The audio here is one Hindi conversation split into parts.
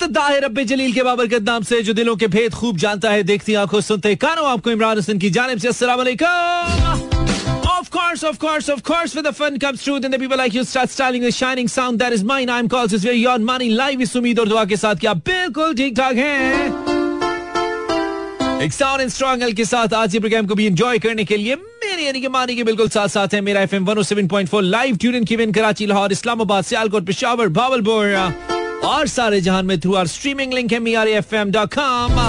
वक्त दाहिर रब्बे जलील के बाबरकत नाम से जो दिलों के भेद खूब जानता है देखती आँखों सुनते कानों आपको इमरान हसन की जानिब से अस्सलाम Of course, of course, of course, when the fun comes through, then the people like you start styling the shining sound that is mine. I'm called is very on money. Live इस उम्मीद और दुआ के साथ क्या बिल्कुल ठीक ठाक है। एक साउंड एंड स्ट्रॉन्ग एल के साथ आज ये प्रोग्राम को भी एंजॉय करने के लिए मेरे यानी कि मानी के बिल्कुल साथ साथ है। मेरा एफएम 107.4 लाइव ट्यून इन किवन कराची लाहौर इस्लामाबाद सियालकोट पेशावर भावलपुर और सारे जहान में थ्रू आर स्ट्रीमिंग लिंक है Miyari FM dot com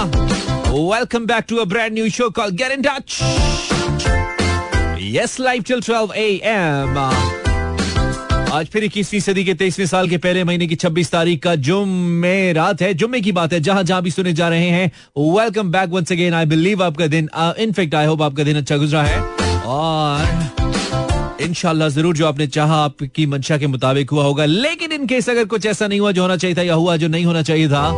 welcome back to a brand new show call get in touch yes live till 12 AM आज फिर इक्कीसवीं सदी के तेईसवें साल के पहले महीने की 26 तारीख का जुम्मे रात है। जुम्मे की बात है, जहाँ जहाँ भी सुने जा रहे हैं। Welcome back once again I believe आपका दिन इनफेक्ट आई होप आपका दिन अच्छा गुजरा है। और इनशाला ज़रूर जो आपने चाहा आपकी मंशा के मुताबिक हुआ होगा। लेकिन इन केस अगर कुछ ऐसा नहीं हुआ जो होना चाहिए था या हुआ जो नहीं होना चाहिए था,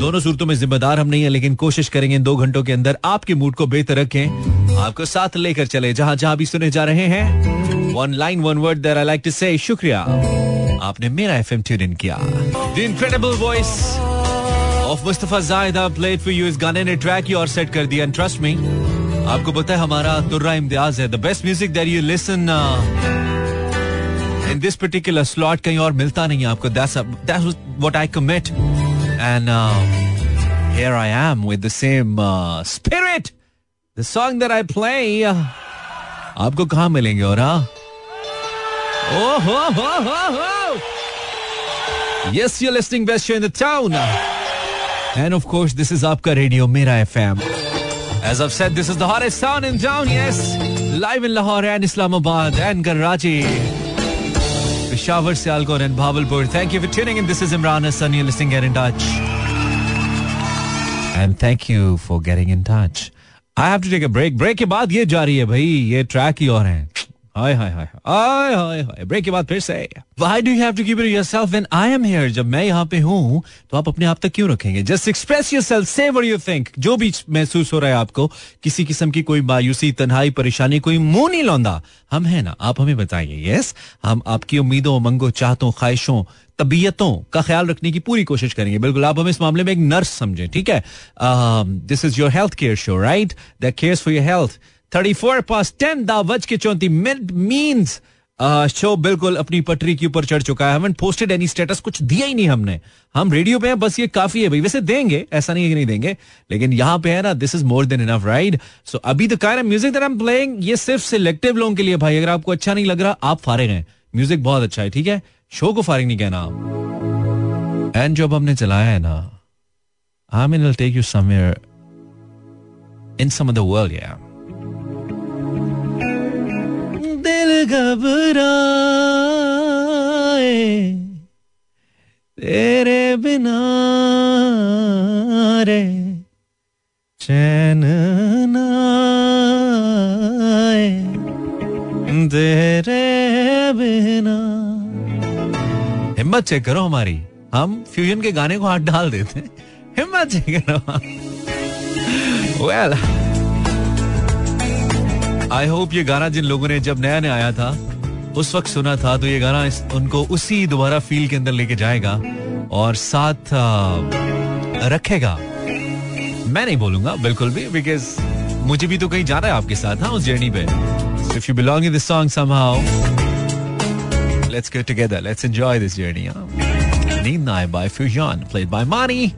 दोनों सूरतों में जिम्मेदार हम नहीं है, लेकिन कोशिश करेंगे दो घंटों के अंदर आपके मूड को बेहतर रखें, आपको साथ लेकर चले। जहाँ जहाँ भी सुने जा रहे हैं one line one word I like to say शुक्रिया। आपने मेरा एफएम ट्यून इन किया। इनक्रेडिबल वॉइस ऑफ़ मुस्तफ़ा जायदा प्लेड फॉर यू इस गाने ने ट्रैक और सेट कर दिया। ट्रस्ट मी आपको पता है हमारा तुर्रा इम्तियाज़ है the best music that you listen in this particular slot कहीं और मिलता नहीं है आपको that's that's what I commit and here I am with the same spirit the song that I play आपको कहाँ मिलेंगे और हाँ Oh, ho, ho, ho, ho. Yes, you're listening best show in the town. And of course, this is Aapka Radio, Mera FM. As I've said, this is the hottest sound in town, yes. Live in Lahore and Islamabad and Karachi. Peshawar, Sialkot and Bhavalpur. Thank you for tuning in. This is Imran Hassan. You're listening, get in touch. And thank you for getting in touch. I have to take a break. Break के बाद ये जारी है भाई ये ट्रैक ही और हैं हाय हाय हाय हाय। हाय हाय। ब्रेक के बाद फिर से। Do you have to keep it to yourself when I am जब मैं यहाँ पे हूँ तो आप अपने आप तक क्यों रखेंगे? Just express yourself, say what you think. जो भी महसूस हो रहा है आपको किसी किस्म की कोई मायूसी तन्हाई परेशानी कोई मुँह नहीं लौंदा। हम है ना आप हमें बताइए यस हम आपकी उम्मीदों उमंगों चाहतों ख्वाहिशों तबीयतों का ख्याल रखने की पूरी कोशिश करेंगे। बिल्कुल आप हमें इस मामले में एक नर्स समझे ठीक है? This is your health care show right that cares for your health thirty four past ten दावज के चौंती मिड मीन्स शो बिल्कुल अपनी पटरी के ऊपर चढ़ चुका है। पोस्टेड एनी स्टेटस कुछ दिया ही नहीं हमने। हम रेडियो पे हैं, बस ये काफ़ी है भाई। वैसे देंगे, ऐसा नहीं है कि नहीं देंगे, लेकिन यहाँ पे है ना this is more than enough right so अभी the kind music that I am playing ये सिर्फ़ सिलेक्टिव लोगों के लिए भाई। अगर आपको अच्छा नहीं लग रहा, आप फारिग हैं म्यूज़िक बहुत अच्छा है, ठीक है? शो को फारिग नहीं कहना। एंड जब हमने चलाया है ना I mean take you somewhere in some world या घबराए, तेरे बिना रे चैन ना आए, तेरे बिना। हिम्मत चेक करो हमारी। हम फ्यूजन के गाने को हाथ डाल देते हिम्मत चेक करो। वेल आई होप ये गाना जिन लोगों ने जब नया नया आया था, उस वक्त सुना था तो ये गाना उनको उसी दोबारा फील के अंदर लेके जाएगा और साथ रखेगा। मैं नहीं बोलूँगा, बिल्कुल भी बिकॉज़ मुझे भी तो कहीं जाना है आपके साथ हाँ उस जर्नी पे। If you belong in this song somehow let's get together let's enjoy this journey नींद ना by fusion played by Mani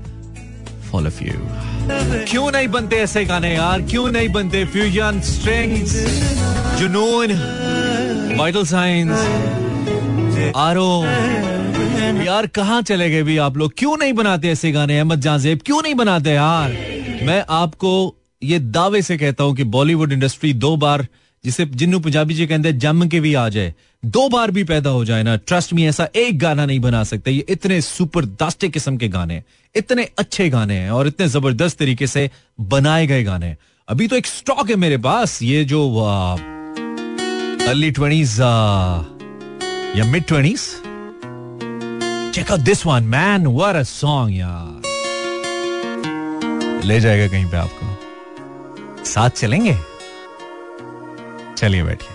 fall of you क्यों नहीं बनते ऐसे गाने यार? क्यों नहीं बनते fusion strings Junoon vital signs Aaroh यार, कहाँ चले गए भी आप लोग? क्यों नहीं बनाते ऐसे गाने, अहमद जहाजेब क्यों नहीं बनाते यार? मैं आपको ये दावे से कहता हूँ कि बॉलीवुड इंडस्ट्री दो बार जिसे जिन्नू पंजाबी जी कहते हैं जम के भी आ जाए। दो बार भी पैदा हो जाए ना ट्रस्ट में ऐसा एक गाना नहीं बना सकते। ये इतने सुपर दास्ते किस्म के गाने इतने अच्छे गाने हैं और इतने ज़बरदस्त तरीके से बनाए गए गाने अभी तो एक स्टॉक है मेरे पास, ये जो अर्ली ट्वेंटीज या mid twenties check out this one man what a song यार। ले जाएगा कहीं पे आपको। साथ चलेंगे? चलिए बैठिए।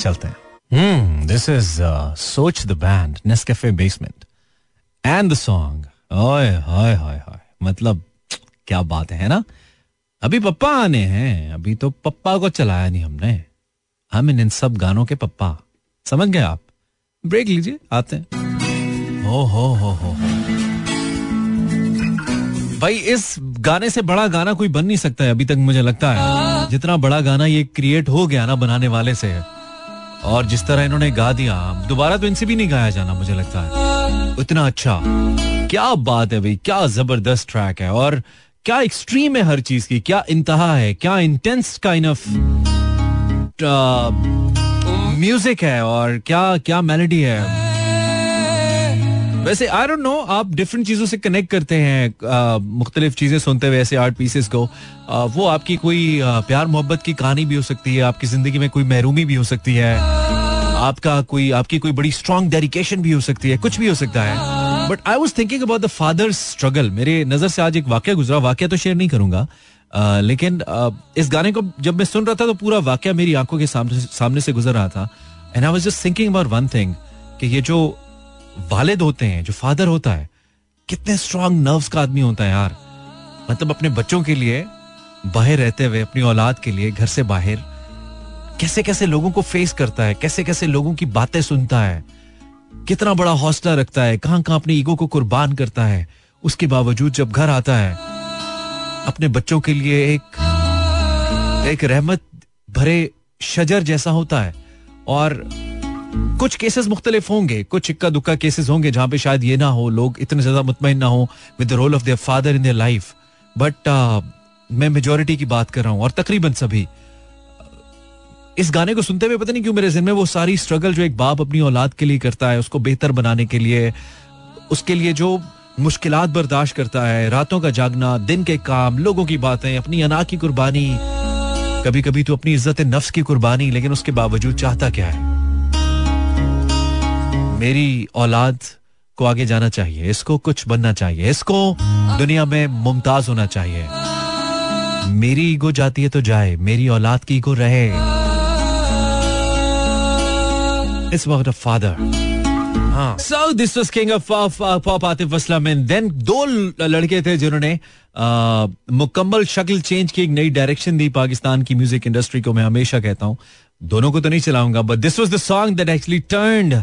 चलते हैं। हम्म this is Soch the band Nescafe basement and the song ओए हाय हाय हाय मतलब क्या बात है ना? अभी पप्पा आने हैं, अभी तो पप्पा को चलाया नहीं हमने। हम इन इन सब गानों के पप्पा। समझ गए आप? ब्रेक लीजिए, आते हैं, हो हो हो हो। भाई, इस गाने से बड़ा गाना कोई बन नहीं सकता है, अभी तक मुझे लगता है। जितना बड़ा गाना ये क्रिएट हो गया ना बनाने वाले से, और जिस तरह इन्होंने गा दिया, दोबारा तो इनसे भी नहीं गाया जाना मुझे लगता है। इतना अच्छा। क्या बात है भाई, क्या ज़बरदस्त ट्रैक है, और क्या एक्सट्रीम है हर चीज़ की, क्या इंतहा है, क्या इंटेंस काइंड ऑफ़ म्यूज़िक है, और क्या क्या मेलोडी है। वैसे आई डोंट नो आप डिफरेंट चीज़ों से कनेक्ट करते हैं मुख्तलिफ़ चीज़ें सुनते हुए ऐसे आर्ट पीसेस को। आ, वो आपकी कोई आ, प्यार मोहब्बत की कहानी भी हो सकती है आपकी ज़िंदगी में कोई महरूमी भी हो सकती है आपका कोई आपकी कोई बड़ी स्ट्रॉन्ग डेडिकेशन भी हो सकती है कुछ भी हो सकता है। But I was thinking about the father struggle मेरे नज़र से आज एक वाक्य गुजरा वाक्य तो शेयर नहीं करूँगा। Uh, लेकिन इस गाने को जब मैं सुन रहा था तो पूरा वाक्य मेरी आँखों के सामने सामने से गुजर रहा था। And I was just thinking about one thing कि ये जो वालिद होते हैं, जो फादर होता है। कितने स्ट्रांग नर्व्स का आदमी होता है यार। मतलब अपने बच्चों के लिए, बाहर रहते हुए, अपनी औलाद के लिए, घर से बाहर। कैसे कैसे लोगों को फेस करता है, कैसे कैसे लोगों की बातें सुनता है। कितना बड़ा हौसला रखता है, कहाँ कहाँ अपने ईगो को कुर्बान करता है। उसके बावजूद जब घर आता है, अपने बच्चों के लिए एक एक रहमत भरे शजर जैसा होता है। और कुछ केसेस मुख्तलिफ़ होंगे, कुछ इक्का दुक्का केसेस होंगे जहाँ पे शायद ये ना हो, लोग इतने ज़्यादा मुतमिन ना हो with role of their father in their life but मैं मेजोरिटी की बात कर रहा हूँ और तकरीबन सभी। इस गाने को सुनते हुए पता नहीं क्यों मेरे जिन में वो सारी स्ट्रगल जो एक बाप अपनी औलाद के लिए करता है, उसको बेहतर बनाने के लिए, उसके लिए जो मुश्किल बर्दाश्त करता है, रातों का जागना, दिन के काम, लोगों की बातें, अपनी अना की कुर्बानी। कभी कभी तो अपनी इज़्ज़त नफ्स की कुर्बानी, लेकिन उसके बावजूद चाहता क्या है? मेरी औलाद को आगे जाना चाहिए, इसको कुछ बनना चाहिए, इसको दुनिया में मुमताज़ होना चाहिए। मेरी ईगो जाती है तो जाए, मेरी औलाद की ईगो रहे। इस वक्त फादर देन दो लड़के थे जिन्होंने मुकम्मल शक्ल चेंज की, एक नई डायरेक्शन दी पाकिस्तान की म्यूज़िक इंडस्ट्री को, मैं हमेशा कहता हूँ। दोनों को तो नहीं चलाऊँगा but this was the song that actually turned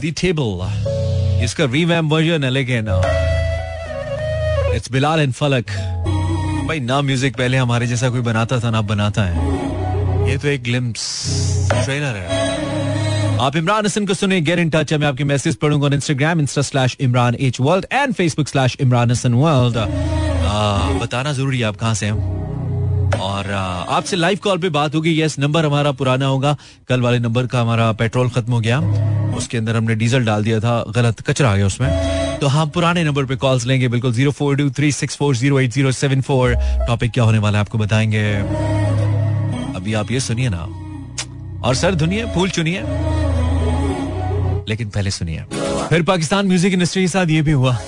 table इसका रीवैम वर्जन है लेकिन इट्स बिलाल एंड फलक भाई ना म्यूज़िक पहले हमारे जैसा कोई बनाता था ना बनाता है ये तो एक ग्लिम्स ट्रेलर है आप इमरान हसन को सुने गेट इन टच मैं आपके message पढ़ूँगा Instagram Insta slash Imran H world and Facebook slash Imran Hasan world बताना ज़रूरी है आप कहाँ से हैं और आपसे लाइव कॉल पे बात होगी। यस नंबर हमारा पुराना होगा। कल वाले नंबर का हमारा पेट्रोल खत्म हो गया। उसके अंदर हमने डीजल डाल दिया था। गलत कचरा आ गया उसमें। तो हम पुराने नंबर पे कॉल्स लेंगे। बिल्कुल zero four two three six four zero eight zero seven four topic क्या होने वाला है आपको बताएँगे। अभी आप ये सुनिए ना। और सर, धुनिए, फूल चुनिए। लेकिन पहले सुनिए। फिर पाकिस्तान म्यूज़िक इंडस्ट्री के साथ ये भी हुआ।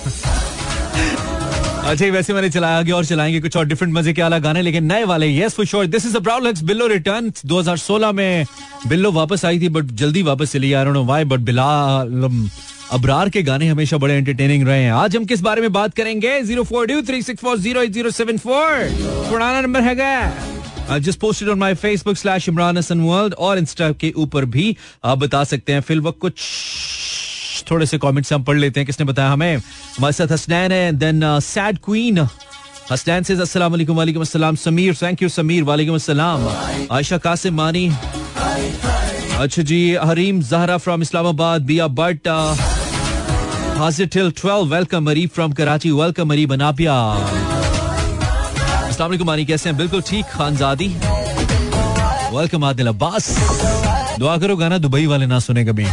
अच्छा वैसे मैंने चलाया आगे और चलाएँगे कुछ और डिफरेंट मज़े के अलग गाने, लेकिन नए वाले yes for sure this is a Billo return 2016 में बिल्लो वापस आई थी बट जल्दी वापस चली आई don't know why but Bilal Abrar के गाने हमेशा बड़े एंटरटेनिंग रहे हैं। आज हम किस बारे में बात करेंगे? Zero four two three six four, zero zero seven four. पुराना नंबर है just posted on my Facebook slash Imran Hasan world और इंस्टा के ऊपर भी आप बता सकते हैं। फिल वक्त कुछ थोड़े से कमेंट्स हम पढ़ लेते हैं, किसने बताया हमें? हमारे साथ हसनैन है देन सैड क्वीन हसनैन से अस्सलाम वालेकुम वालेकुम अस्सलाम, समीर थैंक यू समीर, वालेकुम अस्सलाम. आयशा कासिम मानी। अच्छा जी, हरीम जहरा फ्रॉम इस्लामाबाद, बिया बट हाजिर till 12 welcome Mari from Karachi welcome Mari बनापिया अस्सलाम वालेकुम मानी, कैसे हैं? बिल्कुल ठीक, खानजादी। वेलकम आदिल अब्बास। दुआ करो गाना दुबई वाले ना सुने कभी।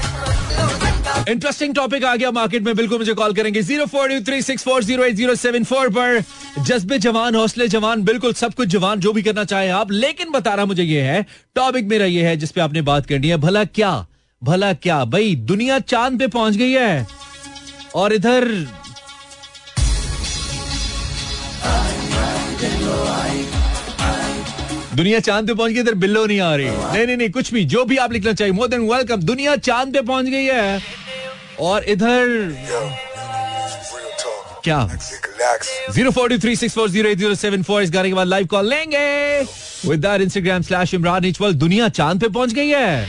इंटरेस्टिंग टॉपिक आ गया मार्केट में। बिल्कुल मुझे कॉल करेंगे। Zero four two three six four zero eight zero seven four पर जज्बे जवान, हौसले जवान, बिल्कुल सब कुछ जवान जो भी करना चाहे आप। लेकिन बता रहा मुझे ये है टॉपिक मेरा ये है जिसपे आपने बात करनी है, भला क्या? भला क्या? भाई, दुनिया चाँद पे पहुँच गई है। और इधर दुनिया चाँद पे पहुँच गई, इधर बिल्लो नहीं आ रही। नहीं नहीं नहीं, कुछ भी, जो भी आप लिखना चाहिए मोर देन वेलकम दुनिया चाँद पे पहुँच गई है। और इधर क्या? Zero four two three six four zero zero seven four इस गाने के बाद लाइव कॉल लेंगे। विद इंस्टाग्राम स्लैश इमरान इचवल दुनिया चाँद पे पहुँच गई है।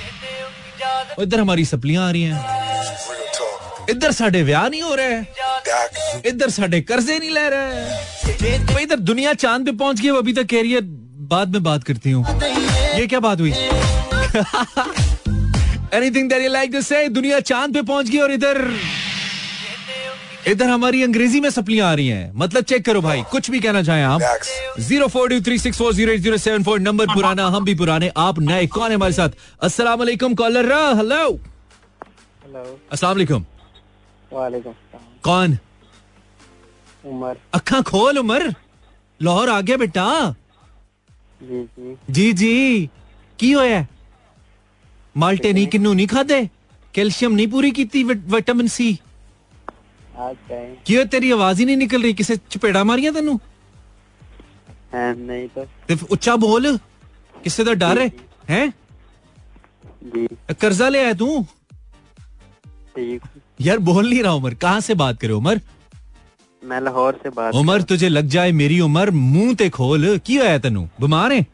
इधर हमारी सप्लियाँ आ रही हैं। इधर साढ़े व्याह नहीं हो रहे। इधर साढ़े कर्जे नहीं ले रहे। इधर दुनिया चाँद पे पहुँच गई है अभी तक कह रही है बाद में बात करती हूँ। ये क्या बात हुई? Anything that you like to say दुनिया चाँद पे पहुँच गई और इधर इधर हमारी अंग्रेज़ी में सप्लियाँ आ रही हैं। मतलब चेक करो भाई कुछ भी कहना चाहें आप। Zero four two three six four zero zero seven four number पुराना हम भी पुराने आप नए कौन है हमारे साथ? अस्सलाम वालेकुम कॉलर हेलो हेलो अस्सलाम वालेकुम वालेकुम कौन? उमर। अखा खोल उमर। लाहौर आ गया बेटा। जी जी। जी जी। की होया? माल्टे नहीं किन्नू नहीं खादे कैल्शियम नहीं पूरी की विटामिन सी? आज गए की होया तेरी आवाज़ ही नहीं निकल रही? किसे चपेड़ा मारिया तेनू? हैं नहीं तो। उच्चा बोल। किसे का डर है? हैं? कर्जा ले आया तू? यार बोल नहीं रहा उमर। कहाँ से बात करे उमर? मैं लाहौर से बात उमर तुझे लग जाए मेरी उमर। मुँह ते खोल। की होया तेनू? बीमार है?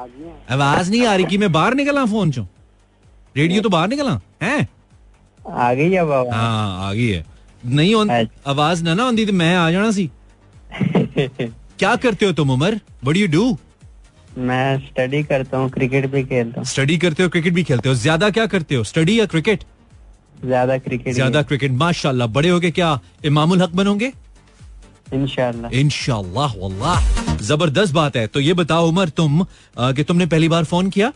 आवाज़ नहीं आ- आवाज़ नहीं आ रही कि मैं बाहर निकला फ़ोन चो? रेडियो तो बाहर निकला हैं? आ गई अब हाँ आ गई है। नहीं हों- अच्छा। आवाज़ ना ना होंदी तो मैं आ जाना सी। क्या करते हो तुम उमर? बट यू डू मैं स्टडी करता हूँ क्रिकेट भी खेलता हूँ। स्टडी करते हो क्रिकेट भी खेलते हो। ज़्यादा क्या करते हो? स्टडी या क्रिकेट ज़्यादा क्रिकेट ज़्यादा क्रिकेट माशाल्लाह बड़े होके क्या इमामुल हक बनोगे? इंशाल्लाह वल्लाह। ज़बरदस्त बात है। तो ये बताओ उमर तुम कि तुमने पहली बार फ़ोन किया?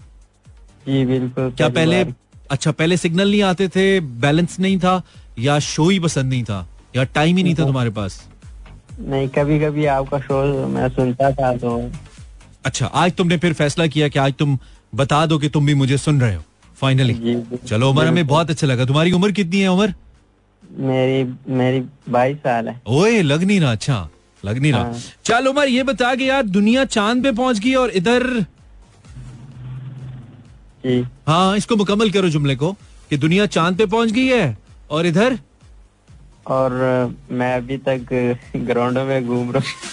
जी बिल्कुल क्या पहले अच्छा पहले सिग्नल नहीं आते थे बैलेंस नहीं था या शो ही पसंद नहीं था या टाइम ही नहीं था तुम्हारे पास? नहीं कभी कभी आपका शो मैं सुनता था तो। अच्छा आज तुमने फिर फैसला किया कि आज तुम बता दो कि तुम भी मुझे सुन रहे हो फाइनली चलो उमर हमें बहुत अच्छा लगा। तुम्हारी उम्र कितनी है उमर? मेरी मेरी बाईस साल है। ओए लग नहीं रहा अच्छा। लग नहीं रहा। चल उमर ये बता कि यार दुनिया चाँद पे पहुँच गई और इधर हाँ इसको मुकम्मल करो जुमले को कि दुनिया चाँद पे पहुँच गई है और इधर और मैं अभी तक ग्राउंडों में घूम रहा हूँ।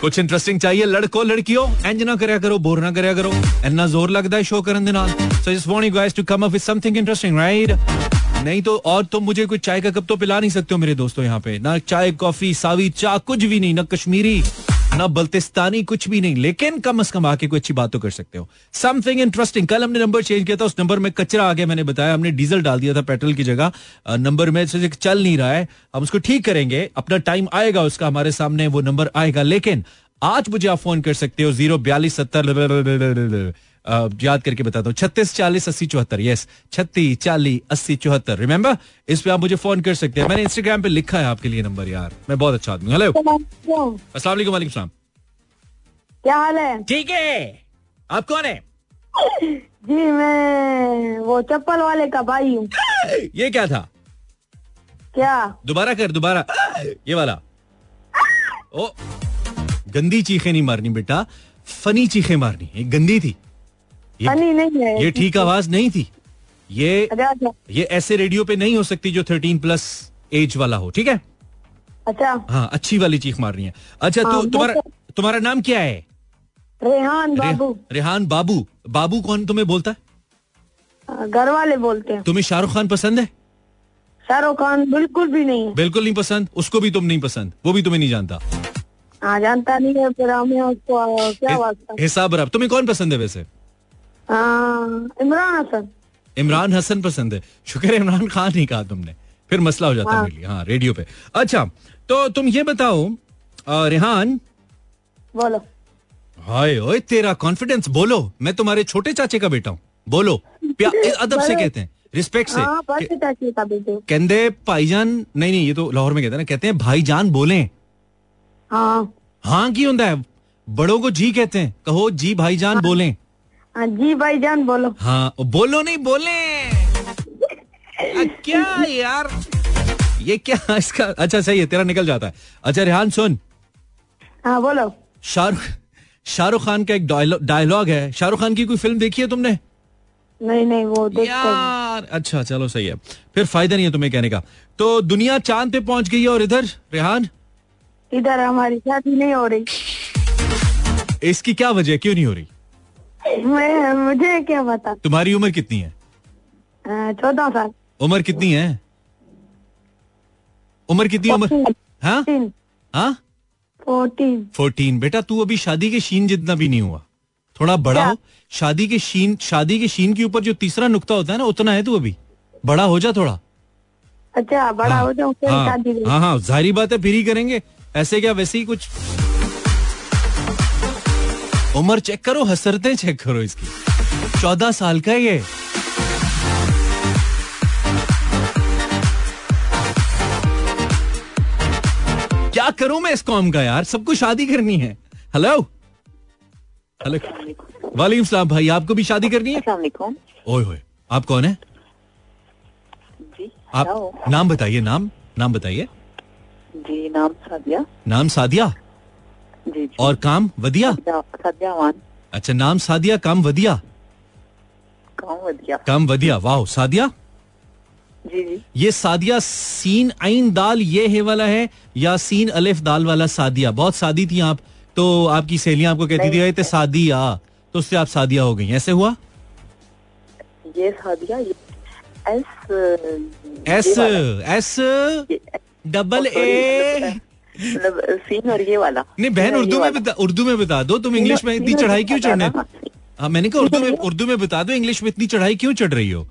कुछ इंटरेस्टिंग चाहिए लड़को लड़कियों? इंज ना करया करो बोर ना करया करो। इन्ना ज़ोर लगता है शो करने दे नाल। So just want you guys to come up with something interesting right नहीं तो और तुम मुझे कोई चाय का कप तो पिला नहीं सकते हो मेरे दोस्तों यहाँ पे। ना चाय, कॉफ़ी, सावी चाय कुछ भी नहीं, ना कश्मीरी, ना बल्तिस्तानी, कुछ भी नहीं। लेकिन कम अज कम आके कोई अच्छी बात तो कर सकते हो। समथिंग इंटरेस्टिंग कल हमने नंबर चेंज किया था, उस नंबर में कचरा आ गया, मैंने बताया। हमने डीजल डाल दिया था पेट्रोल की जगह। नंबर में से चल नहीं रहा है। हम उसको ठीक करेंगे। अपना टाइम आएगा उसका हमारे सामने, वो नंबर आएगा। लेकिन आज मुझे आप फ़ोन कर सकते हो ज़ीरो बयालीस, सत्तर याद करके बताता हूँ। छत्तीस चालीस अस्सी चौहत्तर। यस छत्तीस चालीस अस्सी चौहत्तर। रिमेंबर इस पे आप मुझे फ़ोन कर सकते हैं। मैंने इंस्टाग्राम पे लिखा है आपके लिए नंबर यार। मैं बहुत अच्छा आदमी हेलो असला क्या हाल है? ठीक है। आप कौन है? जी मैं वो चप्पल वाले का भाई हूँ। ये क्या था? क्या? दोबारा कर दोबारा। ये वाला। ओ गंदी चीखें नहीं मारनी बेटा। फनी चीखें मारनी। ये गंदी थी। ये, फनी नहीं है ये ठीक आवाज़ नहीं थी। ये अच्छा। ये ऐसे रेडियो पे नहीं हो सकती जो थर्टीन प्लस एज वाला हो ठीक है? अच्छा। हाँ अच्छी वाली चीख मारनी है। अच्छा हाँ, तो तुम्हारा तो- तुम्हारा नाम क्या है? रेहान बाबू। रे, रेहान बाबू। बाबू कौन तुम्हें बोलता? है घर वाले बोलते हैं। तुम्हें शाहरुख खान पसंद है? शाहरुख खान बिल्कुल भी नहीं बिल्कुल नहीं पसंद? उसको भी तुम नहीं पसंद। वो भी तुम्हें नहीं जानता। हाँ जानता नहीं है फिर हमें उसको क्या हिसाब बराबर तुम्हें कौन पसंद है वैसे? हाँ, इमरान हसन। इमरान हसन पसंद है। शुक्र इमरान खान नहीं कहा तुमने। फिर मसला हो जाता है। हाँ। मेरे लिए। हाँ रेडियो पे। अच्छा तो तुम ये बताओ रेहान। बोलो। हाय ओए तेरा कॉन्फिडेंस बोलो। मैं तुम्हारे छोटे चाचे का बेटा हूँ। बोलो। अदब से कहते हैं। रिस्पेक्ट से। हाँ कि- बस चाची का बेटे कहते भाईजान नहीं नहीं ये तो लाहौर में कहते हैं ना कहते हैं भाईजान बोले। हाँ। हाँ की होता है? बड़ों को जी कहते हैं। कहो जी भाईजान बोले। हाँ जी भाई जान बोलो। हाँ बोलो नहीं बोले। क्या यार? ये क्या इसका? अच्छा सही है तेरा निकल जाता है। अच्छा रेहान सुन। हाँ बोलो। शाहरुख शाहरुख खान का एक डायलॉग है। शाहरुख खान की कोई फ़िल्म देखी है तुमने? नहीं नहीं वो यार अच्छा चलो सही है। फिर फ़ायदा नहीं है तुम्हें कहने का। तो दुनिया चाँद पे पहुँच गई है और इधर रेहान? इधर हमारी शादी नहीं हो रही। इसकी क्या वजह क्यों नहीं हो रही? मैं मुझे क्या पता? तुम्हारी उम्र कितनी है? चौदह साल। उम्र कितनी है? उम्र कितनी उम्र? हाँ? फोर्टीन। हाँ? फोर्टीन। फोर्टीन। बेटा तू अभी शादी के शीन जितना भी नहीं हुआ। थोड़ा बड़ा हो शादी के शीन शादी के शीन के ऊपर जो तीसरा नुकता होता है ना उतना है तू अभी। बड़ा हो जा थोड़ा। अच्छा बड़ा हो। जाऊँ हाँ। शादी करूँ। हाँ हाँ ज़ाहिर बात है फिर ही करेंगे। ऐसे क्या वैसे ही कुछ उम्र चेक करो हसरते चेक करो इसकी। चौदह साल का ये। क्या करूँ मैं इस कॉम का यार? सबको शादी करनी है। हेलो हेलो वालेकुम सलाम भाई आपको भी शादी करनी है? ओए होए आप कौन है? जी आप नाम बताइए नाम नाम बताइए। जी नाम सादिया। नाम सादिया? जी और काम वदिया? सादिया सादिया अच्छा नाम सादिया काम वदिया? गाँव वदिया। काम वदिया वाह सादिया? जी जी। ये सादिया सीन आइन दाल ये है वाला है या सीन अलिफ दाल वाला सादिया? बहुत सादी थी आप तो आपकी सहेलियाँ आपको कहती थी नहीं। "अरे, ते सादिया। तो उससे आप सादिया हो गई। ऐसे हुआ? ये सादिया ये S S S double A. मतलब सीन और ये वाला। नहीं बहन उर्दू में बता उर्दू में बता दो तुम इंग्लिश में इतनी चढ़ाई क्यों चढ़ने? हाँ मैंने कहा उर्दू में उर्दू में बता दो इंग्लिश में इतनी चढ़ाई क्यों चढ़ रही हो?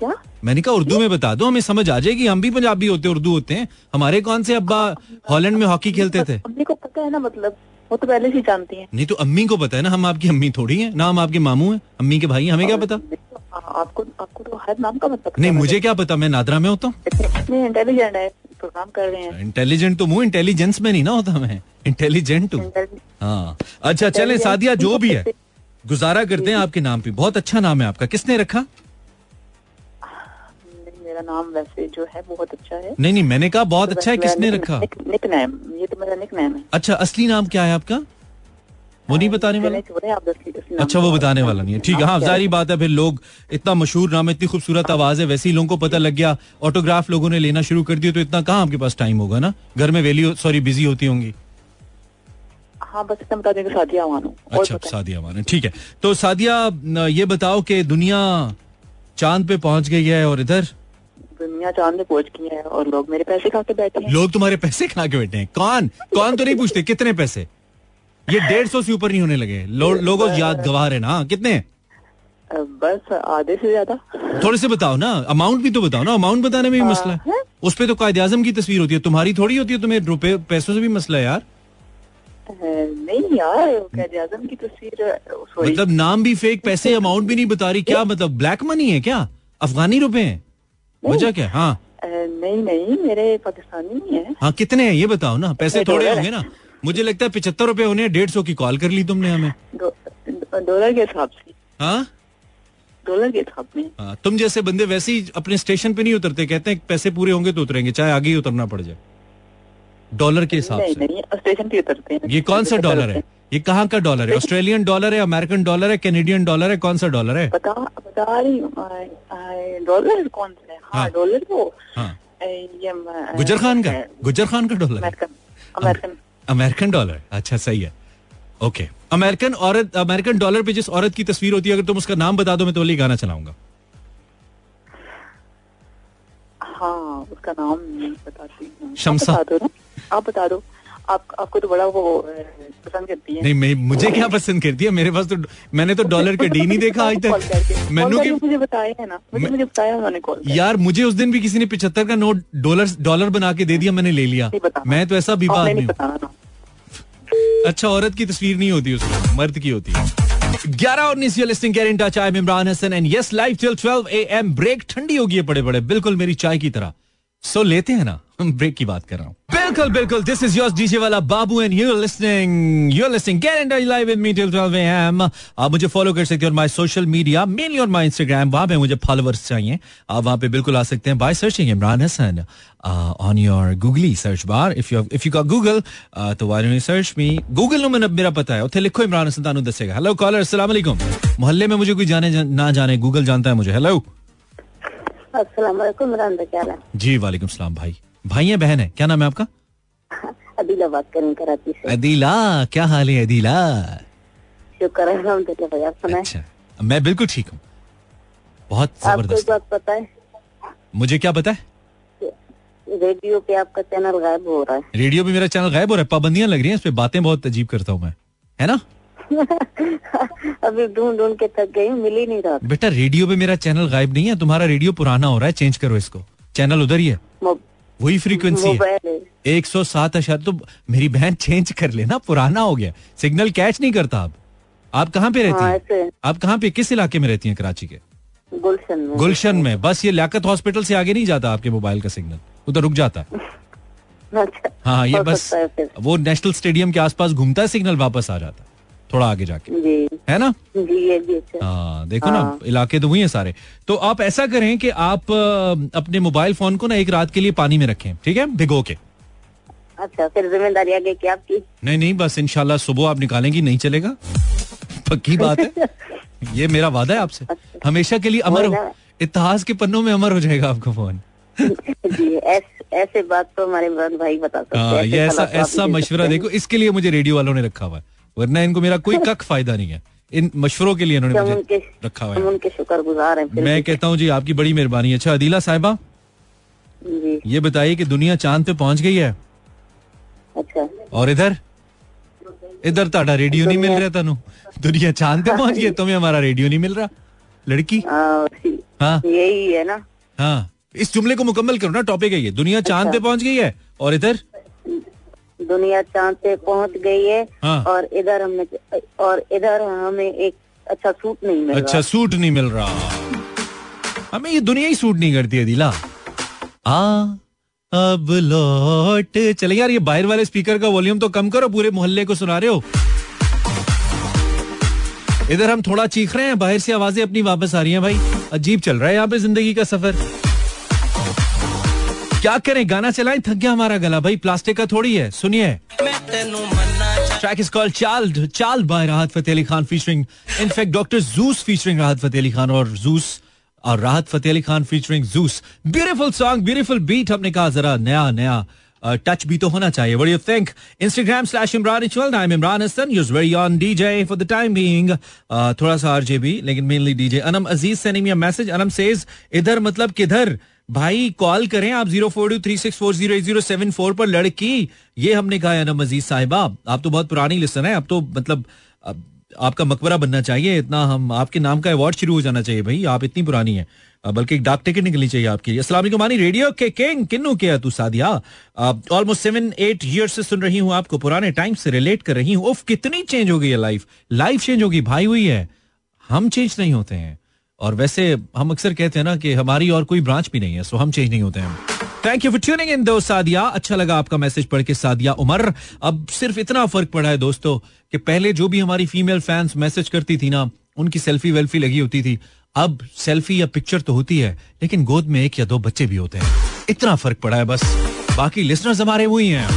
क्या? मैंने कहा उर्दू में बता दो हमें समझ आ जाएगी हम भी पंजाबी होते उर्दू होते हैं। हमारे कौन से अब्बा हॉलैंड में हॉकी खेलते थे? अम्मी को पता है ना मतलब वो तो पहले से ही जानती हैं। नहीं तो अम्मी को पता है ना हम आपकी अम्मी थोड़ी हैं ना हम आपके मामू हैं। अम्मी के भाई हमें क्या पता? आपको आपको तो हर नाम का मतलब नहीं मुझे क्या पता मैं नादरा में होता हूँ। इंटेलिजेंट है। प्रोग्राम कर रहे हैं। इंटेलिजेंट तो मुँह इंटेलिजेंस में नहीं ना होता मैं। इंटेलिजेंट हूँ। हाँ। अच्छा चले सादिया जो भी है। गुजारा करते हैं आपके नाम पे। बहुत अच्छा नाम है आपका। किसने रखा? मेरा नाम वैसे जो है बहुत अच्छा है। नहीं नहीं मैंने कहा बहुत अच्छा है किसने रखा? निक नेम ये तो मेरा निक नेम है। अच्छा असली नाम क्या है आपका? वो नहीं बताने वाला? अच्छा वो बताने वाला नहीं है। ठीक है हाँ जारी बात है फिर लोग इतना मशहूर नाम इतनी खूबसूरत आवाज़ है वैसे ही लोगों को पता लग गया ऑटोग्राफ लोगों ने लेना शुरू कर दिया तो इतना कहाँ आपके पास टाइम होगा ना? घर में वेली सॉरी बिज़ी होती होंगी। हाँ बस इतना बता देंगे सादिया अच्छा। सादिया ठीक है। तो सादिया ये बताओ कि दुनिया चाँद पे पहुँच गई है और इधर? दुनिया चाँद में पहुँच गई है और लोग मेरे पैसे खा के बैठे हैं। लोग तुम्हारे पैसे खा के बैठे हैं। कौन? कौन तो नहीं पूछते? कितने पैसे? ये डेढ़ सौ से ऊपर नहीं होने लगे। लो, लोगों याद गवाह है ना हाँ, कितने? बस आधे से ज़्यादा। थोड़े से बताओ ना। अमाउंट भी तो बताओ ना। अमाउंट बताने में भी मसला है। है? उस पे तो कायद आज़म की तस्वीर होती है। तुम्हारी थोड़ी होती है तुम्हें रुपए पैसों से भी मसला है यार। नहीं यार आज़म की तस्वीर मतलब नाम भी फेक पैसे अमाउंट भी नहीं बता रही। क्या मतलब ब्लैक मनी है क्या? अफगानी रुपए हैं? वजह क्या? हाँ। नहीं नहीं मेरे पाकिस्तानी नहीं है। हाँ कितने हैं? ये बताओ ना। पैसे थोड़े होंगे ना। मुझे लगता है पिछहत्तर रुपए होने डेढ़ सौ की कॉल कर ली तुमने हमें। डॉलर के हिसाब से। हाँ? डॉलर के हिसाब में हाँ, तुम जैसे बंदे वैसे ही अपने स्टेशन पे नहीं उतरते कहते हैं पैसे पूरे होंगे तो उतरेंगे चाहे आगे ही उतरना पड़ जाए। डॉलर के हिसाब से। नहीं स्टेशन पे उतरते हैं। ये कौन सा डॉलर है? ये कहाँ का डॉलर है? ऑस्ट्रेलियन डॉलर है अमेरिकन डॉलर है कैनेडियन डॉलर है कौन सा डॉलर है? बता बता रही डॉलर कौन सा है? हाँ। हाँ। डॉलर तो गुजर खान का? गुजर खान का डॉलर अमेरिकन। American dollar. अच्छा सही है। ओके अमेरिकन औरत अमेरिकन डॉलर पे जिस औरत की तस्वीर होती है अगर तुम उसका नाम बता दो मैं तो वही गाना चलाऊँगा। हाँ उसका नाम नहीं बताती हूँ। शमसा। बता दो आप बता दो। आप आपको तो बड़ा वो पसंद करती है। नहीं मैं मुझे क्या पसंद करती है? मेरे पास तो मैंने तो डॉलर के डी नहीं देखा आज तक। कॉल मैनू के मुझे बताया है ना। मुझे मुझे बताया उन्होंने कॉल यार मुझे उस दिन भी किसी ने पिछहत्तर का नोट डॉलर डॉलर बना के दे दिया मैंने ले लिया। मैं तो ऐसा आपने आदमी नहीं अच्छा औरत की तस्वीर नहीं होती उसमें मर्द की होती है। ग्यारह उन्नीस listing care in touch I am Imran Hasan and yes live till 12 AM break ठंडी होगी है बड़े बड़े बिल्कुल मेरी चाय की तरह। सो लेते हैं ना। ब्रेक की बात कर रहा हूँ। बिल्कुल बिल्कुल दिस इज़ योर डीजे वाला बाबू and you listening you listening get and live with me till 12 AM आप मुझे फॉलो कर सकते हो और माय सोशल मीडिया मेनली और माय इंस्टाग्राम वहाँ पे मुझे फॉलोअर्स चाहिए। आप वहाँ पे बिल्कुल आ सकते हैं by searching Imran Hasan on your Google search bar if you if you का गूगल तो why don't search me Google में मेरा पता है उथे लिखो इमरान हसन तानू दसेगा। हेलो कॉलर अस्सलाम वालेकुम। मोहल्ले में मुझे कोई जाने ना जाने गूगल जानता है मुझे। हेलो अस्सलाम वालेकुम इमरान जी वालेकुम सलाम भाई। भाई है बहन है? क्या नाम है आपका? अदीला बात करें कराची से। अदीला क्या हाल है अदीला? शुक्र है अच्छा मैं बिल्कुल ठीक हूँ। बहुत ज़बरदस्त। बात पता है? मुझे क्या पता है? रेडियो पे आपका चैनल गायब हो रहा है। रेडियो पे मेरा चैनल गायब हो रहा है पाबंदियाँ लग रही हैं इस पे बातें बहुत अजीब करता हूँ मैं। है ना? अभी ढूंढ ढूंढ के थक गई मिल ही नहीं रहा बेटा रेडियो पे मेरा चैनल गायब नहीं है तुम्हारा रेडियो पुराना हो रहा है चेंज करो इसको। चैनल उधर ही है। वही फ्रीक्वेंसी है। एक सौ सात अशर तो मेरी बहन चेंज कर लेना पुराना हो गया। सिग्नल कैच नहीं करता अब आप कहाँ पे रहती हाँ, हैं? आप कहाँ पे किस इलाके में रहती हैं कराची के? गुलशन में। गुलशन में। बस ये लियाकत हॉस्पिटल से आगे नहीं जाता आपके मोबाइल का सिग्नल उधर रुक जाता है। अच्छा। हाँ ये बस वो नेशनल स्टेडियम के आसपास घूमता है सिग्नल वापस आ जाता है। थोड़ा आगे जाके। है ना? जी ये भी अच्छा। हाँ देखो ना इलाके तो वही है सारे। तो आप ऐसा करें कि आप अपने मोबाइल फ़ोन को ना एक रात के लिए पानी में रखें ठीक है? भिगो के। अच्छा फिर ज़िम्मेदारी आगे क्या आपकी? नहीं नहीं बस सुबह आप निकालेंगी नहीं चलेगा। पक्की बात है। ये मेरा वादा है आपसे। हमेशा के लिए अमर हो। इतिहास के पन्नों में अमर हो जाएगा आपका फ़ोन। ऐसे बात तो हमारे भाई बता सकते हाँ। हैं ऐसा तो ऐसा मशवरा देखो इसके लिए मुझे रेडियो वालों ने रखा हुआ है। वरना इनको मेरा कोई कख फ़ायदा नहीं है। इन मशवरों के लिए इन्होंने मुझे रखा हुआ है। उनके शुक्रगुजार हैं मैं कहता हूँ जी आपकी बड़ी मेहरबानी अच्छा अदीला साहिबा ये बताइए कि दुनिया चाँद पे पहुँच गई है? अच्छा। और इधर? इधर तो ताड़ा रेडियो नहीं मिल रहा तनु। दुनिया चाँद पे पहुँच गई तुम्हें हमारा रेडियो नहीं मिल रहा? लड़की? हाँ, हाँ यही है ना। हाँ। इस जुमले को मुकम्मल करो ना टॉपिक है ये। दुनिया चाँद अच्छा। पे पहुँच गई है और इधर? दुनिया चाँद पे पहुँच गई है हाँ। और इधर हमने और इधर हमें एक अच्छा सूट नहीं मिल अच्छा सूट नहीं मिल रहा। हमें ये दुनिया ही सूट नहीं करती है दिला आ अब लौट। चले यार ये बाहर वाले स्पीकर का वॉल्यूम तो कम करो पूरे मोहल्ले को सुना रहे हो। इधर हम थोड़ा चीख रहे हैं बाहर से आवाज़ें अपनी वापस आ रही हैं भाई। अजीब चल रहा है यहाँ पे ज़िंदगी का सफ़र। क्या करें, गाना चलाएँ, थक गया हमारा गला। भाई, प्लास्टिक का थोड़ी है, सुनिए। Track is called child child by Rahat Fateh Ali Khan featuring in fact doctor juice featuring Rahat Fateh Ali Khan और जूस और Rahat Fateh Ali Khan featuring juice beautiful song beautiful beat हमने कहा, जरा नया नया टच भी तो होना चाहिए। What you think Instagram slash Imran इचवल I am Imran Hasan use very on DJ for the time being थोड़ा सा आरजे भी, लेकिन mainly DJ Anam Aziz a message Anam says इधर मतलब किधर? भाई कॉल करें आप zero four two three six four zero eight zero seven four पर। लड़की, ये हमने कहा है अनम अज़ीज़ साहिबा, आप तो बहुत पुरानी लिसन है, आप तो मतलब आपका मकबरा बनना चाहिए, इतना हम, आपके नाम का अवार्ड शुरू हो जाना चाहिए भाई, आप इतनी पुरानी है। बल्कि एक डाक टिकट निकलनी चाहिए आपके लिए। वालेकुम, मानी रेडियो के किंग, किन्नू के तू, Sadia. Almost seven eight year से सुन रही हूँ आपको, पुराने टाइम से रिलेट कर रही हूँ। उफ, कितनी चेंज हो गई है लाइफ लाइफ चेंज होगी भाई हुई है। हम चेंज नहीं होते हैं। और वैसे हम अक्सर कहते हैं ना कि हमारी और कोई ब्रांच भी नहीं है सो हम चेंज नहीं होते हैं। Thank you for tuning in to Sadia. अच्छा लगा आपका मैसेज पढ़ के सादिया उमर। अब सिर्फ़ इतना फ़र्क पड़ा है दोस्तों कि पहले जो भी हमारी फीमेल फैंस मैसेज करती थी ना, उनकी सेल्फी वेल्फी लगी होती थी। अब सेल्फी या पिक्चर तो होती है, लेकिन गोद में एक या दो बच्चे भी होते हैं। इतना फ़र्क पड़ा है बस। बाकी लिसनर्स हमारे वही हैं।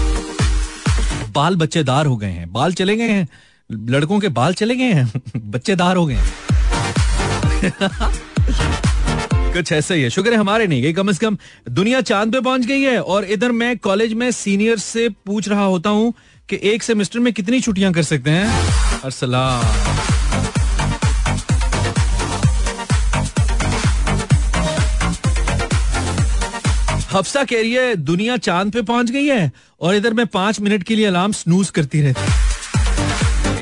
बाल बच्चेदार हो गए हैं। बाल चले गए हैं। लड़कों के बाल चले गए हैं। बच्चेदार हो गए हैं। कुछ ऐसा ही है। शुक्र है हमारे नहीं गई। कम से कम दुनिया चाँद पे पहुँच गई है और इधर मैं कॉलेज में सीनियर से पूछ रहा होता हूँ कि एक सेमेस्टर में कितनी छुट्टियाँ कर सकते हैं? अरसलाम। हफ्सा कह रही है, दुनिया चाँद पे पहुँच गई है और इधर मैं पाँच मिनट के लिए अलार्म स्नूज करती रहती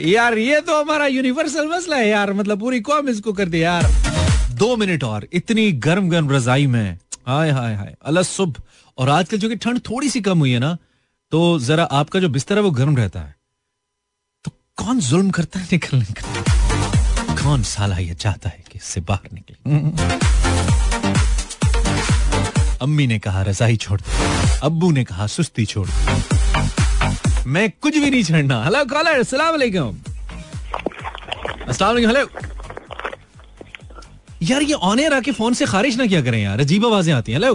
यार, ये तो हमारा यूनिवर्सल मसला है यार मतलब पूरी कौम इसको कर दे यार। दो मिनट और, इतनी गर्म गर्म रजाई में। हाय हाय हाय अल्लाह सुबह। और आजकल जो कि ठंड थोड़ी सी कम हुई है ना तो जरा आपका जो बिस्तर है वो गर्म रहता है। तो कौन जुल्म करता है निकलने का? कौन साला ये चाहता है कि इससे बाहर निकले? अम्मी ने कहा, रजाई छोड़ दे। अब्बू ने कहा, सुस्ती छोड़ दे। मैं कुछ भी नहीं छेड़ना। हेलो कॉलर अस्सलाम वालेकुम। अस्सलाम वालेकुम हेलो यार ये ऑन एयर आके फ़ोन से खारिज ना क्या करें यार? अजीब आवाज़ें आती हैं। हेलो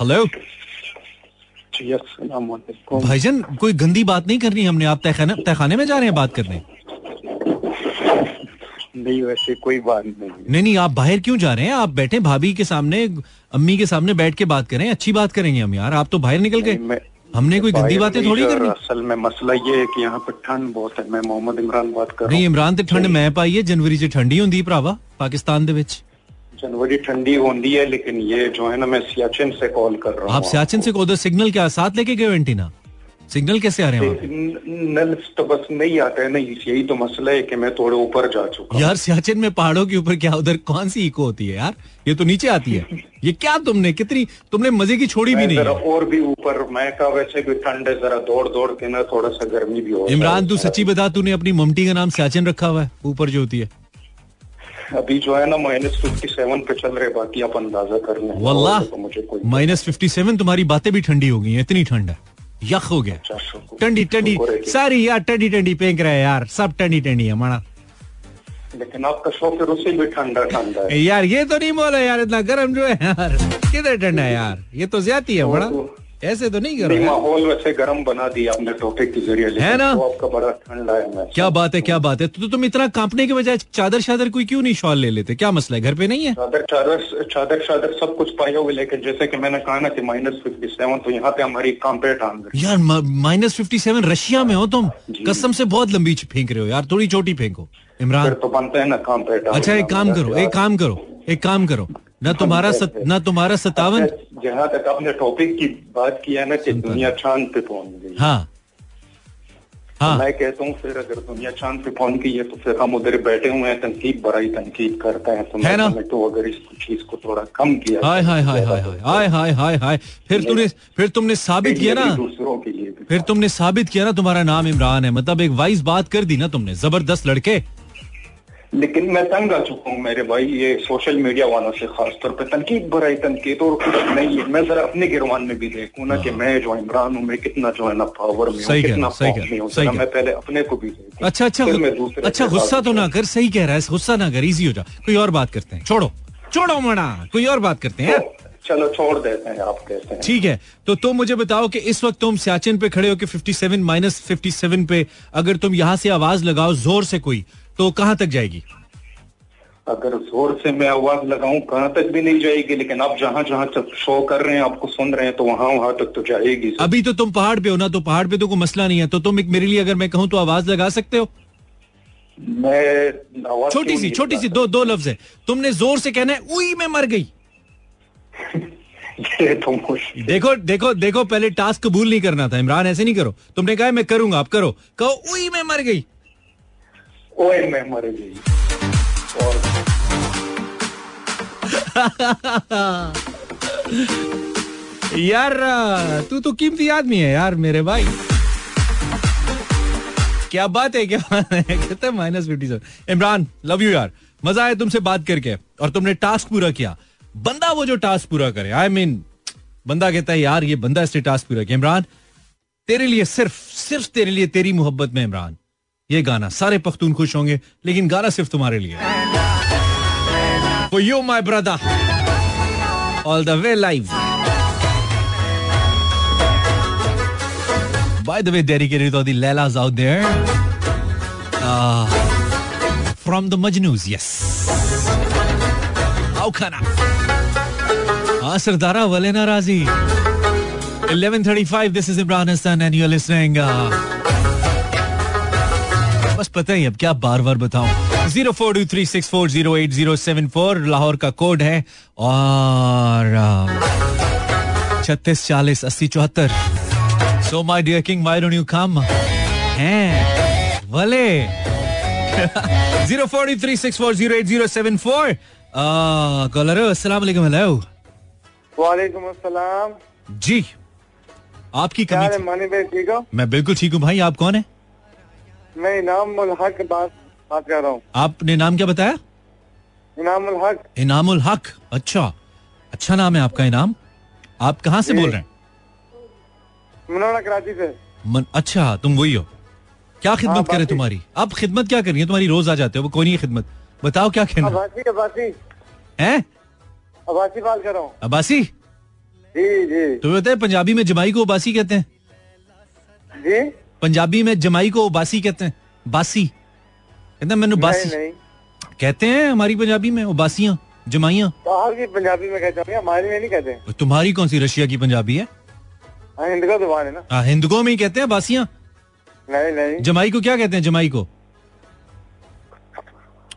हेलो भाईजन कोई गंदी बात नहीं करनी हमने। आप तहखाने तहखाने में जा रहे हैं बात करने? नहीं वैसे कोई बात नहीं। नहीं नहीं आप बाहर क्यों जा रहे हैं? आप बैठे भाभी के सामने अम्मी के सामने बैठ के बात करें। अच्छी बात करेंगे हम यार। आप तो बाहर निकल गए। हमने कोई गंदी बातें थोड़ी करनी। असल में मसला ये है कि यहाँ पर ठंड बहुत है। मैं मोहम्मद इमरान बात कर नहीं इमरान तो ठंड मैं पाई है। जनवरी से ठंडी होंगी भरावा पाकिस्तान जनवरी ठंडी ਜਨਵਰੀ है लेकिन ये जो है ना मैं ਨਾ ਮੈਂ ਸਿਆਚਿਨ ਸੇ ਕਾਲ ਕਰ ਰਹਾ ਹਾਂ ਆਪ ਸਿਆਚਿਨ ਸੇ ਕੋ ਉਧਰ ਸਿਗਨਲ ਕੇ ਸਾਥ सिग्नल कैसे आ रहे हैं नल तो बस नहीं आता है ना यही तो मसला है कि मैं थोड़े ऊपर जा चुका हूँ। यार सियाचिन में पहाड़ों के ऊपर क्या उधर कौन सी इको होती है यार? ये तो नीचे आती है। ये क्या तुमने कितनी तुमने मज़े की छोड़ी भी नहीं और भी ऊपर मैं का वैसे भी ठंड है जरा दौड़ दौड़ के ना थोड़ा सा गर्मी भी हो इमरान तू सच्ची बता तूने अपनी ममटी का नाम सियाचिन रखा हुआ है? ऊपर जो होती है। अभी जो है ना माइनस फिफ्टी सेवन पे चल रहे बाकी आप अंदाज़ा कर लें। वल्लाह तो मुझे माइनस फिफ्टी सेवन तुम्हारी बातें भी ठंडी हो गई हैं इतनी ठंड है। यख हो गया। टंडी टंडी। सारी यार टंडी टंडी पेंक रहे हैं यार। सब टंडी टंडी है माना लेकिन आपका शौक फिर उससे भी ठंडा ठंडा है। यार ये तो नहीं बोला यार इतना गर्म जो है यार। किधर ठंडा है यार? ये तो ज़्यादा है बड़ा ऐसे तो नहीं करो नहीं माहौल वैसे गर्म बना दिया आपने टॉपिक के ज़रिए है ना? तो आपका बड़ा ठंडा है। क्या बात है क्या बात है। तो, तुम इतना कांपने के बजाय चादर शादर कोई क्यों नहीं शॉल ले लेते? क्या मसला है? घर पे नहीं है? चादर चादर चादर चादर सब कुछ पाए हुए लेकिन जैसे कि मैंने कहा ना कि माइनस फिफ्टी सेवन तो यहाँ पे हमारी गई यार माइनस फिफ्टी सेवन रशिया में हो तुम? कसम से बहुत लंबी फेंक रहे हो यार थोड़ी छोटी फेंको। इमरान। तो बनते है ना कांपेट अच्छा एक काम करो एक काम करो एक काम करो। ना तुम्हारा सत, ना तुम्हारा सत्तावन? जहाँ तक आपने टॉपिक की बात की है ना कि दुनिया चाँद पे पहुँच गई। हाँ। हाँ। मैं कहता हूँ फिर अगर दुनिया चाँद पे पहुँच गई है तो फिर हम उधर बैठे हुए हैं तनकीद बड़ाई तनकीद करते हैं। तो है ना? हूँ अगर इस चीज़ को थोड़ा कम किया हाय हाय हाय हाय हाय हाय हाय हाय हाय। फिर तुमने फिर तुमने साबित किया ना? दूसरों के लिए फिर तुमने साबित किया ना तुम्हारा नाम इमरान है? मतलब एक वाइज बात कर दी ना तुमने ज़बरदस्त लड़के। लेकिन मैं तंग आ चुका हूँ मेरे भाई ये सोशल मीडिया वालों से खास तौर पे तनकीद बराई तनकीद और कुछ नहीं है। मैं जरा अपने गिरवान में भी देखूँ ना कि मैं जो इमरान हूँ मैं कितना जो है ना पावर में हाँ। सही कितना हो, सही में हूँ। सही मैं पहले अपने को भी देखूँ। अच्छा अच्छा मैं दूसरे अच्छा गुस्सा तो ना कर सही कह रहा है गुस्सा ना कर इजी हो जा कोई और बात करते हैं छोड़ो छोड़ो मना कोई और बात करते हैं तो चलो छोड़ देते हैं आप कहते हैं। ठीक है तो तुम मुझे बताओ कि इस वक्त तुम सियाचिन पे खड़े हो कि 57 माइनस फिफ्टी पे अगर तुम यहाँ से आवाज़ लगाओ ज़ोर से कोई तो कहाँ तक जाएगी? अगर ज़ोर से मैं आवाज़ लगाऊँ कहाँ तक भी नहीं जाएगी लेकिन आप जहाँ जहाँ तक शो कर रहे हैं आपको सुन रहे हैं तो वहाँ वहाँ तक तो जाएगी अभी तो तुम पहाड़ पे हो ना तो पहाड़ पे तो कोई मसला नहीं है। तो तुम एक मेरे लिए अगर मैं कहूँ तो आवाज़ लगा सकते हो? मैं छोटी सी छोटी सी दो दो लफ्ज है। तुमने ज़ोर से कहना है उई मैं मर गई। तो देखो देखो देखो पहले टास्क कबूल नहीं करना था। इमरान ऐसे नहीं करो। तुमने कहा मैं करूँगा आप करो। कहो उई मैं मर गई। मैं मर गई। और यार तू तो कीमती आदमी है यार मेरे भाई। क्या बात है क्या कहते हैं minus fifty seven Imran love you यार। मज़ा आया तुमसे बात करके और तुमने टास्क पूरा किया। बंदा वो जो टास्क पूरा करे आई I मीन mean, बंदा कहता है यार ये बंदा इसने टास्क पूरा किया। इमरान तेरे लिए सिर्फ़ सिर्फ़ तेरे लिए तेरी मोहब्बत में इमरान। ये गाना। सारे पख्तून खुश होंगे लेकिन गाना सिर्फ़ तुम्हारे लिए। You my brother all the way live by the way देरी के रिटो दी लैला जाओ there from the Majnus yes आओ खाना हाँ सरदारा वाले ना राज़ी 11:35 this is Imran Hasan and you are uh, बस पता ही अब क्या बार बार बताऊँ। Zero four two three six four zero eight zero seven four Lahore का कोड है और छत्तीस चालीस अस्सी चौहत्तर। So my dear king my don't you come हैं भले। Zero four three six four zero eight zero seven four. Caller अस्सलाम हेलो वालेकुम अस्सलाम। जी आपकी कमी थी। मैं बिल्कुल ठीक हूँ। भाई आप कौन है? मैं इनाम उल हक बात बात कर रहा हूँ। आपने नाम क्या बताया? इनामुल हक। इनामुल हक? अच्छा। अच्छा नाम है आपका इनाम। आप कहाँ से बोल रहे हैं? मनोड़ा कराची से। मन, अच्छा तुम वही हो। क्या खिदमत हाँ, करे तुम्हारी? अब खिदमत क्या करनी है तुम्हारी रोज आ जाते हो वो कोई नहीं है खिदमत। बताओ क्या कहना अबासी अबासी। है? अबासी बात कर रहा हूँ। अबासी? जी जी। तुम्हें पता है पंजाबी में जमाई को अबासी कहते हैं। जी? पंजाबी में जमाई को उबासी कहते हैं। बासी। कहते हैं मैंने बासी नहीं। कहते हैं हमारी पंजाबी में उबासियाँ जमाइया। आपकी पंजाबी में कहते होंगे हमारी में नहीं कहते। तुम्हारी कौन सी रशिया की पंजाबी है? हाँ ज़ुबान है ना। हाँ, हिंदुओं में ही कहते हैं बासियाँ नहीं नहीं। जमाई को क्या कहते हैं जमाई को?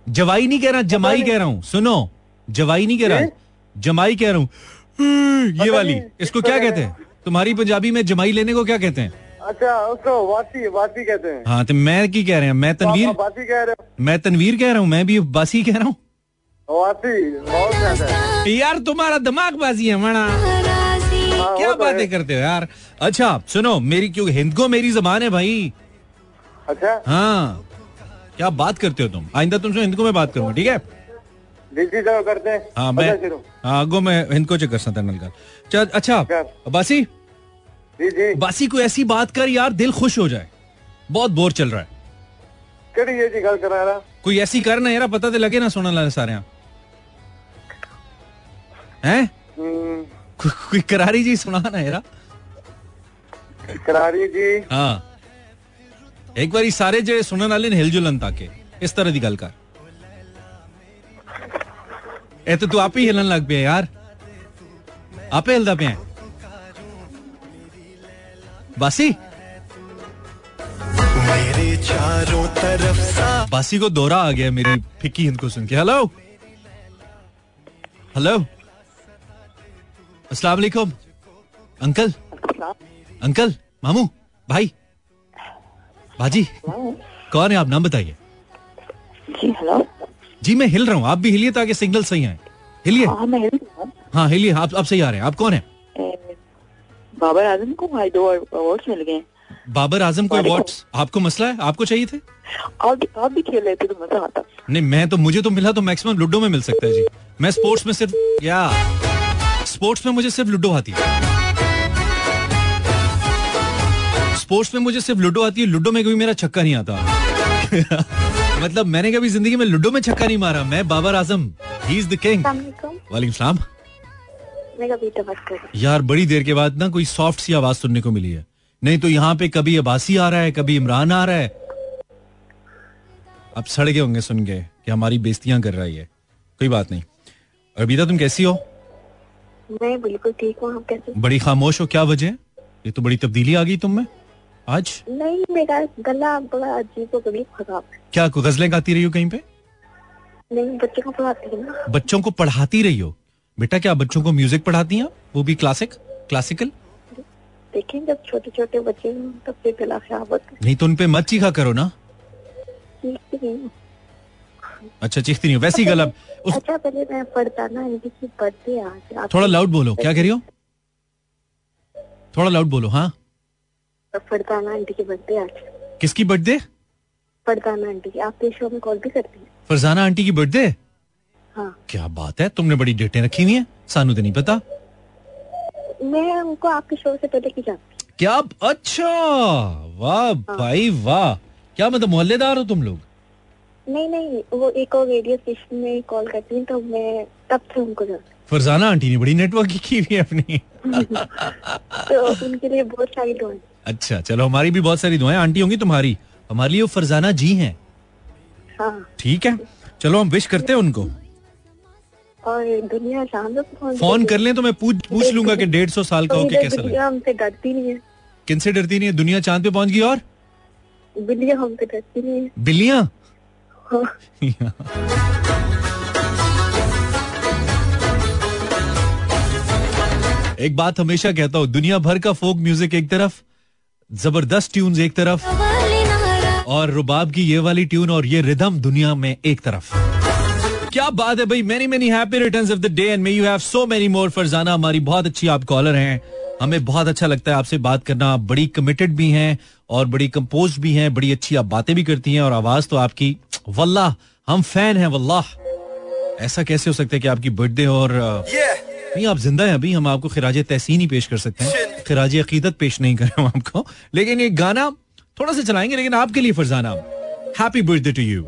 जवाई नहीं कह रहा जमाई कह रहा हूँ सुनो। जवाई नहीं कह रहा जमाई कह रहा हूँ। ये वाली इसको क्या कहते हैं? तुम्हारी पंजाबी में जमाई लेने को क्या कहते हैं? अच्छा उसको वासी वासी कहते हैं। हाँ तो मैं की कह रहे हैं? मैं तनवीर? वासी कह रहे मैं तनवीर कह रहा हूँ? मैं भी बासी कह रहा हूँ? वासी है। यार तुम्हारा दिमाग बाजी है मना। हाँ, क्या बातें करते हो यार? अच्छा सुनो मेरी क्यों हिंद को मेरी जबान है भाई। अच्छा? हाँ। क्या बात करते हो तुम? आइंदा तुमसे हिंद को मैं बात करूँगा ठीक है? करते हैं। हाँ मैं हाँ अगो मैं हिंद को चेक कर सकता अच्छा बासी जी जी। बासी को ऐसी बात कर यार दिल खुश हो जाए। बहुत बोर चल रहा है। जी गल करा रहा कोई ऐसी कर ना यार पता तो लगे ना सुनने वाले सारे हैं? हम्म, को, कोई करारी जी सुना ना यार। करारी जी। हाँ। एक बारी सारे जो सुनने वाले ने हिलजुलन ताके इस तरह की गल कर। ए तो तू आप ही हिलन लग पे यार। आपे हिलदा पे है? बासी? मेरे चारों तरफ़ सा। बासी को दौरा आ गया मेरी फिक्की हिंद को सुन के हेलो? हेलो? अस्सलाम वालेकुम। अंकल? अंकल? मामू? भाई? भाजी कौन है आप? नाम बताइए। जी हेलो। जी मैं हिल रहा हूँ। आप भी हिलिए ताकि सिग्नल सही आए। हिलिए। हाँ हूँ। हाँ हिलिए। आप आप सही आ रहे हैं। आप कौन है? ए, बाबर आज़म को अवार्ड्स मिल गए। बाबर आज़म को। अवार्ड्स आपको मसला है? आपको चाहिए थे? आप भी आप भी खेल रहे थे तो मज़ा आता। नहीं मैं तो मुझे तो मिला तो मैक्सिमम लूडो में मिल सकता है जी। मैं स्पोर्ट्स में सिर्फ़ या। स्पोर्ट्स में मुझे सिर्फ़ लूडो आती है। स्पोर्ट्स में मुझे सिर्फ़ लूडो आती है लूडो में कभी मेरा छक्का नहीं आता। मतलब मैंने कभी ज़िंदगी में लूडो में छक्का नहीं मारा। मैं Babar Azam he is the king वालेकुम सलाम। मेरा बेटा बात कर यार बड़ी देर के बाद ना कोई सॉफ्ट सी आवाज़ सुनने को मिली है। नहीं तो यहाँ पे कभी अबासी आ रहा है कभी इमरान आ रहा है। अब सड़ गए होंगे सुन के कि हमारी बेइज्जतियाँ कर रही है। कोई बात नहीं। अरबीता तुम कैसी हो? मैं बिल्कुल ठीक हूँ बड़ी खामोश हो क्या वजह? ये तो बड़ी तब्दीली आ गई तुम में। आज? नहीं मेरा गला बड़ा अजीब और गरीब खराब क्या गजलें गाती रही हो कहीं पे? नहीं बच्चे को पढ़ाती है ना। बच्चों को पढ़ाती रही हो? बेटा क्या बच्चों को म्यूज़िक पढ़ाती हैं वो भी क्लासिक क्लासिकल देखें जब छोटे छोटे बच्चे तब फिर गला खराब होता नहीं तो उन पे मत चीखा करो ना। हूँ। अच्छा चीखती नहीं हो। वैसी गला उस अच्छा पहले मैं पढ़ता ना इनकी की बर्थडे आज। थोड़ा लाउड बोलो। क्या कह रही हो? थोड़ा लाउड बोलो हाँ। फरदाना आंटी की बर्थडे आज। किसकी बर्थडे? फरदाना आंटी की। आपके शो में कॉल भी करती है। फरजाना आंटी की बर्थडे? हाँ। क्या बात है? तुमने बड़ी डेटें रखी हुई हैं। सानू तो नहीं पता। मैं उनको आपके शो से पहले की जानती क्या अच्छा! वाह भाई वाह। क्या मतलब मोहल्लेदार हो तुम लोग? नहीं नहीं वो एक और रेडियो स्टेशन में कॉल करती हैं तो मैं तब से उनको जानती फरजाना आंटी ने बड़ी नेटवर्क की हुई है अपनी। तो उनके लिए बहुत सारी दुआएँ। अच्छा चलो हमारी भी बहुत सारी दुआएँ। आंटी होंगी तुम्हारी। हमारे लिए वो फरजाना जी हैं। हाँ। ठीक है। चलो हम विश करते हैं उनको। और दुनिया चाँद पे फ़ोन कर ले तो मैं पूछ पूछ लूँगा कि डेढ़ सौ साल का तो हो के इधर कैसा लगे? हमसे डरती नहीं है। किनसे डरती नहीं है? दुनिया चाँद पे पहुँच गई और? बिल्लियाँ हमसे डरती नहीं है। बिल्लियाँ? हाँ। एक बात हमेशा कहता हूँ दुनिया भर का फोक म्यूज़िक एक तरफ़ ज़बरदस्त ट्यून्स एक तरफ़ और रुबाब की ये वाली ट्यून और ये रिदम दुनिया में एक तरफ़। क्या बात है भाई? Many many happy returns of the day and may you have so many more Farzana हमारी बहुत अच्छी आप कॉलर हैं। हमें बहुत अच्छा लगता है आपसे बात करना। आप बड़ी कमिटेड भी हैं और बड़ी कंपोज भी हैं बड़ी अच्छी आप बातें भी करती हैं और आवाज़ तो आपकी। वल्लाह हम फ़ैन हैं वल्लाह। ऐसा कैसे हो सकता है कि आपकी बर्थडे और अ, नहीं आप ज़िंदा हैं अभी हम आपको खराज तहसीन ही पेश कर सकते हैं। खराज अकीदत पेश नहीं करें हम आपको। लेकिन ये गाना थोड़ा सा चलाएँगे लेकिन आपके लिए Farzana. Happy birthday to you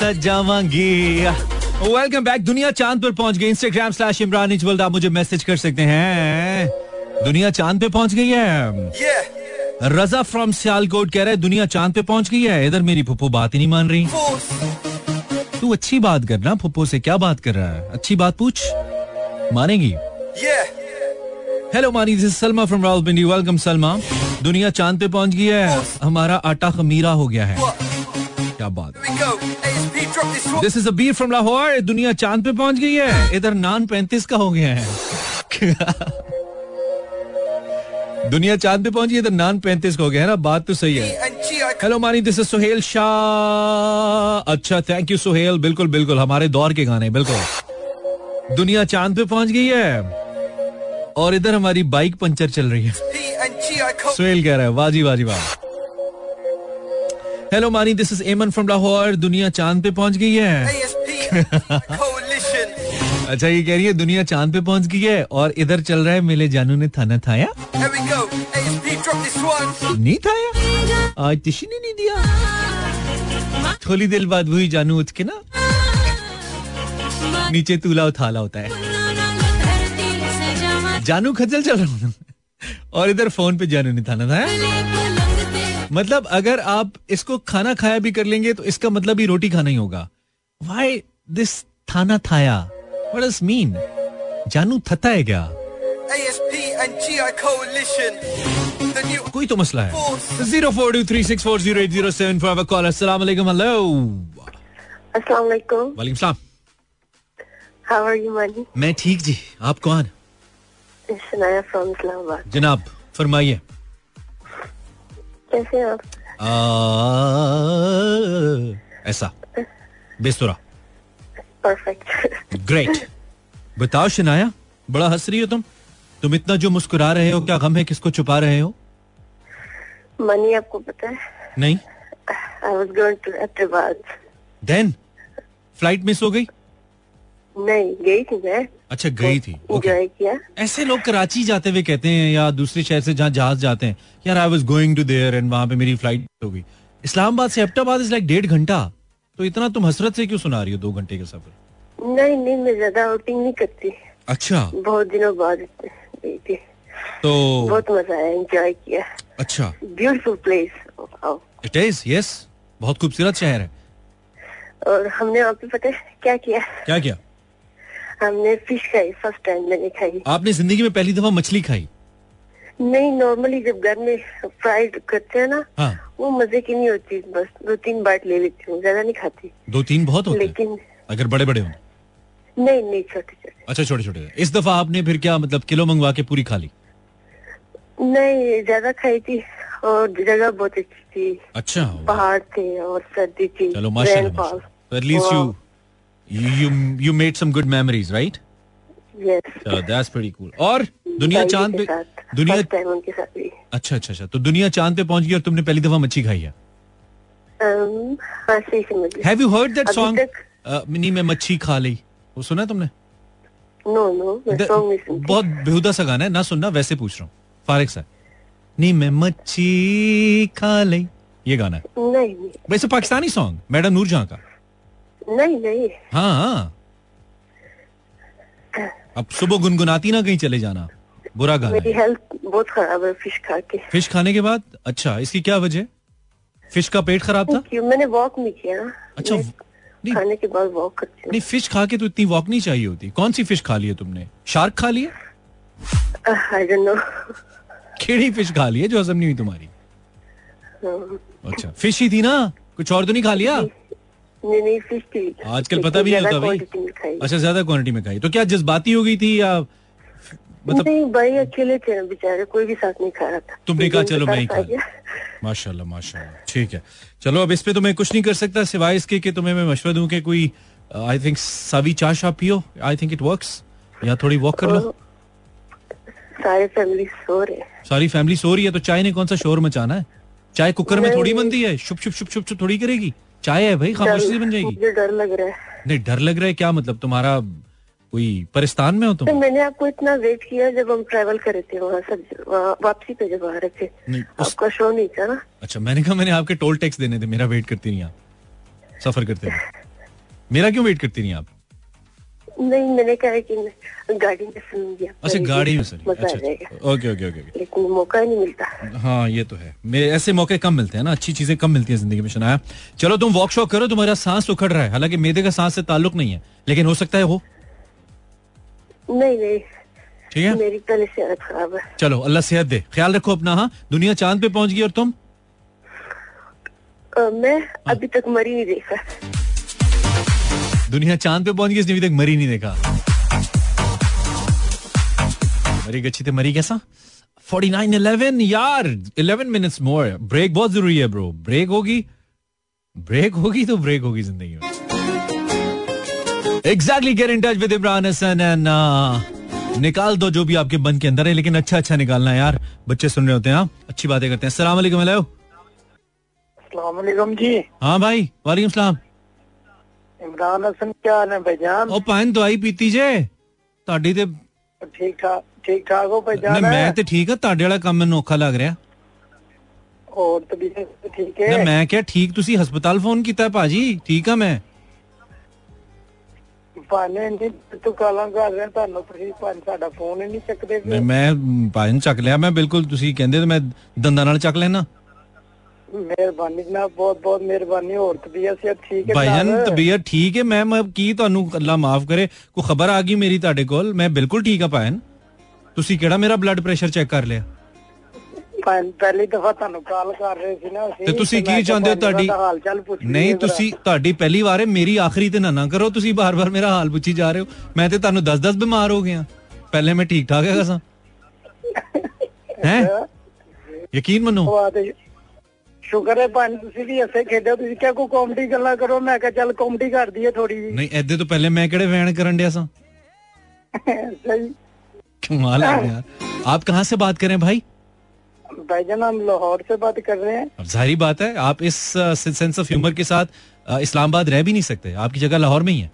सजावांगी welcome back दुनिया चाँद पर पहुँच गई। इंस्टाग्राम स्लैश इमरान इजवल आप मुझे मैसेज कर सकते हैं। दुनिया चाँद पे पहुँच गई है। रजा फ्रॉम सियालकोट कह रहा है दुनिया चाँद पे पहुँच गई है। इधर मेरी फुप्पो बात ही नहीं मान रही। तू अच्छी बात करना फुप्पो से। क्या बात कर रहा है? अच्छी बात पूछ। मानेगी? Hello Mani this Salma from Rawalpindi welcome Salma दुनिया चाँद पे पहुँच गई है। हमारा आटा खमीरा हो गया है। क्या बात। This is Abeer from Lahore दुनिया चाँद पे पहुँच गई है। इधर नान पैंतीस का हो गया है। दुनिया चाँद पे पहुँच इधर नान पैंतीस का हो गया है ना? बात तो सही है। हेलो मानी दिस इज़ सुहेल शाह अच्छा थैंक यू सुहेल बिल्कुल बिल्कुल। हमारे दौर के गाने बिल्कुल। दुनिया चाँद पे पहुँच गई है। और इधर हमारी बाइक पंचर चल रही है। सुहेल कह रहा है वाजी वाजी वाह। Hello Mani this is Eman from Lahore दुनिया चाँद पे पहुँच गई है। अच्छा ये कह रही है दुनिया चाँद पे पहुँच गई है और इधर चल रहा है मेरे जानू ने थाना थाया। नहीं थाया? आज किसी ने नहीं दिया। थोड़ी देर बाद वही जानू उठ के ना नीचे तूला उथाला होता है। जानू खजल चल रहा हूँ। और इधर फ़ोन पे जानू ने थाना थाया। मतलब अगर आप इसको खाना खाया भी कर लेंगे तो इसका मतलब ही रोटी खाना ही होगा। वाई दिस थाना थाया? What does mean? जानू थता है क्या? कोई तो मसला है। Zero four two three six four zero eight zero seven five call. अस्सलाम वालेकुम हेलो अस्सलाम वालेकुम वालेकुम सलाम। हाउ आर यू मनी मैं ठीक जी। आप कौन? सनाया फ्रॉम इस्लामाबाद। जनाब फरमाइए। कैसे हैं? ऐसा। परफेक्ट ग्रेट बताओ शिनाया बड़ा हंस रही हो तुम? तुम इतना जो मुस्कुरा रहे हो क्या गम है किसको छुपा रहे हो? मनी आपको पता है? नहीं। I was going to Hyderabad then flight miss हो गई? नहीं गई थी मैं। अच्छा गई थी। एंजॉय किया। ऐसे लोग कराची जाते हुए कहते हैं या दूसरे शहर से जहाँ जहाज़ जाते हैं यार I was going to there and वहाँ पे मेरी फ़्लाइट हो गई। इस्लामाबाद से एबटाबाद इज़ लाइक डेढ़ घंटा। तो इतना तुम हसरत से क्यों सुना रही हो दो घंटे का सफ़र? नहीं नहीं मैं ज़्यादा आउटिंग नहीं करती। अच्छा। बहुत दिनों बाद थी। तो बहुत मज़ा आया एंजॉय किया। अच्छा। Beautiful place it is yes बहुत खूबसूरत शहर है। और हमने वहाँ पे पता क्या किया? क्या क्या? हमने फ़िश खाई फ़र्स्ट टाइम मैंने खाई। आपने ज़िंदगी में पहली दफ़ा मछली खाई? नहीं नॉर्मली जब घर में फ्राइड करते हैं ना हाँ। वो मज़े की नहीं होती बस दो तीन बाइट ले लेती हूँ ज़्यादा नहीं खाती। दो तीन बहुत होते हैं? लेकिन अगर बड़े बड़े हो? नहीं नहीं छोटे छोटे अच्छा छोटे छोटे इस दफ़ा आपने फिर क्या मतलब किलो मंगवा के पूरी खा ली? नहीं ज़्यादा खाई थी और जगह बहुत अच्छी थी। अच्छा पहाड़ थे और सर्दी थी चलो माशाल्लाह at least you you you made some good memories right Yes. चलो दैट्स प्रीटी कूल और दुनिया चाँद पे दुनिया उनके साथ भी अच्छा अच्छा अच्छा। तो दुनिया चाँद पे पहुँच गई और तुमने पहली दफ़ा मच्छी खाई है? Have you heard that song नहीं मैं मच्छी खा ली। वो सुना है तुमने? नो नो बहुत बेहुदा सा गाना है। ना सुनना वैसे पूछ रहा हूँ। फारिक सा नहीं मैं मच्छी खा ली। ये गाना है। वैसे पाकिस्तानी सॉन्ग मैडम नूर जहाँ का। नहीं नहीं। हाँ हाँ। अब सुबह गुनगुनाती ना कहीं चले जाना। बुरा गाना मेरी हेल्थ बहुत खराब है फ़िश खा के। फ़िश खाने के बाद? अच्छा इसकी क्या वजह? फ़िश का पेट खराब था? क्यों मैंने वॉक नहीं किया। अच्छा नहीं। खाने के बाद वॉक करती हूँ। नहीं फ़िश खा के तो इतनी वॉक नहीं चाहिए होती। कौन सी फ़िश खा ली है तुमने? शार्क खा लिया आई डोंट नो केड़ी फ़िश खा ली है जो हजम नहीं हुई तुम्हारी। अच्छा फ़िश ही थी ना? कुछ और तो नहीं खा लिया? नहीं नहीं फ़िश थी आजकल पता भी नहीं होता भाई। अच्छा ज़्यादा क्वांटिटी में खाई। तो क्या जज्बाती हो गई थी या मतलब नहीं भाई अकेले थे ना बेचारे कोई भी साथ नहीं खा रहा था। तुमने कहा चलो मैं ही खा। माशाल्लाह माशाल्लाह। ठीक है। चलो अब इस पे तो मैं कुछ नहीं कर सकता सिवाय इसके कि तुम्हें मैं मशवरा दूँ कि कोई आई थिंक सावी चाय शॉप पियो। आई थिंक इट वर्क्स या थोड़ी वॉक कर लो। सारे फैमिली सो रहे हैं। सारी फैमिली सो रही है तो चाय ने कौन सा शोर मचाना है? चाय कुकर में थोड़ी बनती है? शुप शुप शुप शुप थोड़ी करेगी? चाय है भाई खामोशी से बन जाएगी। मुझे डर लग रहा है। नहीं डर लग रहा है क्या मतलब? तुम्हारा कोई परिस्तान में हो तुम? तो मैंने आपको इतना वेट किया जब हम ट्रेवल करे थे वहाँ सब वापसी पे जब आ रहे थे। नहीं उस आपका शो नहीं था ना? अच्छा मैंने कहा मैंने आपके टोल टैक्स देने थे मेरा वेट करती नहीं आप। सफ़र करते मेरा क्यों वेट करती नहीं आप? नहीं मैंने कहा कि गाड़ी में सुनूँगी आपका अच्छा गाड़ी में सुनिए। अच्छा अच्छा। ओके ओके ओके लेकिन मौका नहीं मिलता। हाँ ये तो है। मेरे ऐसे मौके कम मिलते हैं ना अच्छी चीज़ें कम मिलती हैं ज़िंदगी में शनाया। चलो तुम वॉक शॉक करो तुम्हारा सांस उखड़ रहा है। हालाँकि मेदे का सांस से ताल्लुक नहीं है लेकिन हो सकता है हो। नहीं नहीं। ठीक है? मेरी पहले सेहत खराब है। चलो अल्लाह सेहत दे। ख्याल रखो अपना हाँ? दुनिया चाँद पे पहुँच गई और तुम? मैं अभी तक मरी नहीं देखा। दुनिया चाँद पे पहुँच गई इसने अभी तक मरी नहीं देखा। मरी गच्छी थे मरी कैसा? 49 11 यार 11 मिनट्स मोर ब्रेक बहुत ज़रूरी है ब्रो ब्रेक होगी ब्रेक होगी तो ब्रेक होगी ज़िंदगी में। Exactly get in touch with Imran Hasan and निकाल दो जो भी आपके मन के अंदर है लेकिन अच्छा अच्छा निकालना है यार। बच्चे सुन रहे होते हैं हाँ? अच्छी बातें करते हैं। सलाम सलामकुम जी। हाँ भाई वालेकुम सलाम। ਇਮਰਾਨ ਹਸਨ ਕੀ ਹਾਲ ਹੈ ਭਾਈਜਾਨ ਉਹ ਭਾਂ ਦਵਾਈ ਪੀਤੀ ਜੇ ਤੁਹਾਡੀ ਤੇ ਠੀਕ ਠਾਕ ਠੀਕ ਠਾਕ ਹੋ ਭਾਈਜਾਨ ਮੈਂ ਤੇ ਠੀਕ ਆ ਤੁਹਾਡੇ ਵਾਲਾ ਕੰਮ ਮੈਨੂੰ ਔਖਾ ਲੱਗ ਰਿਹਾ ਹੋਰ ਤਬੀਅਤ ਠੀਕ ਹੈ ਮੈਂ ਕਿਹਾ ਠੀਕ ਤੁਸੀਂ ਹਸਪਤਾਲ ਫੋਨ ਕੀਤਾ ਭਾਜੀ ਠੀਕ ਆ ਮੈਂ ਭਾਣੇ ਨਹੀਂ ਤੂੰ ਕਾਲਾਂ ਕਰ ਰਿਹਾ ਤੁਹਾਨੂੰ ਤੁਸੀਂ ਭਾਂ ਸਾਡਾ ਫੋਨ ਹੀ ਨਹੀਂ ਚੱਕਦੇ ਮੈਂ ਭਾਂ ਚੱਕ ਲਿਆ ਮੈਂ ਬਿਲਕੁਲ ਤੁਸੀਂ ਕਹਿੰਦੇ ਤੇ ਮੈਂ ਦੰਦਾਂ ਨਾਲ ਚੱਕ ਲੈਣਾ ਮਿਹਰਬਾਨੀ ਜਨਾਬ ਬਹੁਤ ਬਹੁਤ ਮਿਹਰਬਾਨੀ ਹੋਰ ਤਬੀਅਤ ਸਿਹਤ ਠੀਕ ਹੈ ਭਾਈਜਾਨ ਤਬੀਅਤ ਠੀਕ ਹੈ ਮੈਮ ਅਬ ਕੀ ਤੁਹਾਨੂੰ ਅੱਲਾ ਮਾਫ ਕਰੇ ਕੋਈ ਖਬਰ ਆ ਗਈ ਮੇਰੀ ਤੁਹਾਡੇ ਕੋਲ ਮੈਂ ਬਿਲਕੁਲ ਠੀਕ ਆ ਭਾਈਨ ਤੁਸੀਂ ਕਿਹੜਾ ਮੇਰਾ ਬਲੱਡ ਪ੍ਰੈਸ਼ਰ ਚੈੱਕ ਕਰ ਲਿਆ ਪਹਿਲੀ ਦਫਾ ਤੁਹਾਨੂੰ ਕਾਲ ਕਰ ਰਹੇ ਸੀ ਨਾ ਤੇ ਤੁਸੀਂ ਕੀ ਚਾਹੁੰਦੇ ਹੋ ਤੁਹਾਡੀ ਨਹੀਂ ਤੁਸੀਂ ਤੁਹਾਡੀ ਪਹਿਲੀ ਵਾਰ ਹੈ ਮੇਰੀ ਆਖਰੀ ਤੇ ਨਾ ਨਾ ਕਰੋ ਤੁਸੀਂ ਬਾਰ-ਬਾਰ ਮੇਰਾ ਹਾਲ ਪੁੱਛੀ ਜਾ ਰਹੇ ਹੋ ਮੈਂ ਤੇ ਤੁਹਾਨੂੰ 10-10 ਬਿਮਾਰ ਹੋ ਗਿਆ ਪਹਿਲੇ ਮੈਂ ਠੀਕ ਠਾਕ ਹੈਗਾ ਸਾਂ ਹੈ ਯਕੀਨ ਮੰਨੋ ਸ਼ੁਕਰ ਹੈ ਭਾਨ ਤੁਸੀਂ ਵੀ ਐਸੇ ਖੇਡੋ ਤੁਸੀਂ ਕਿਹਾ ਕੋਈ ਕਾਮੇਡੀ ਗੱਲਾਂ ਕਰੋ ਮੈਂ ਕਿਹਾ ਚੱਲ ਕਾਮੇਡੀ ਕਰ ਦਈਏ ਥੋੜੀ ਜੀ ਨਹੀਂ ਐਦੇ ਤੋਂ ਪਹਿਲੇ ਮੈਂ ਕਿਹੜੇ ਵੈਣ ਕਰਨ ਡਿਆ ਸਾਂ सही कमाल है यार आप कहाँ से बात कर रहे हैं भाई भाईजान हम लाहौर से बात कर रहे हैं अब जाहिर बात है आप इस सेंस ऑफ ह्यूमर के साथ अ, इस्लामाबाद रह भी नहीं सकते आपकी जगह लाहौर में ही है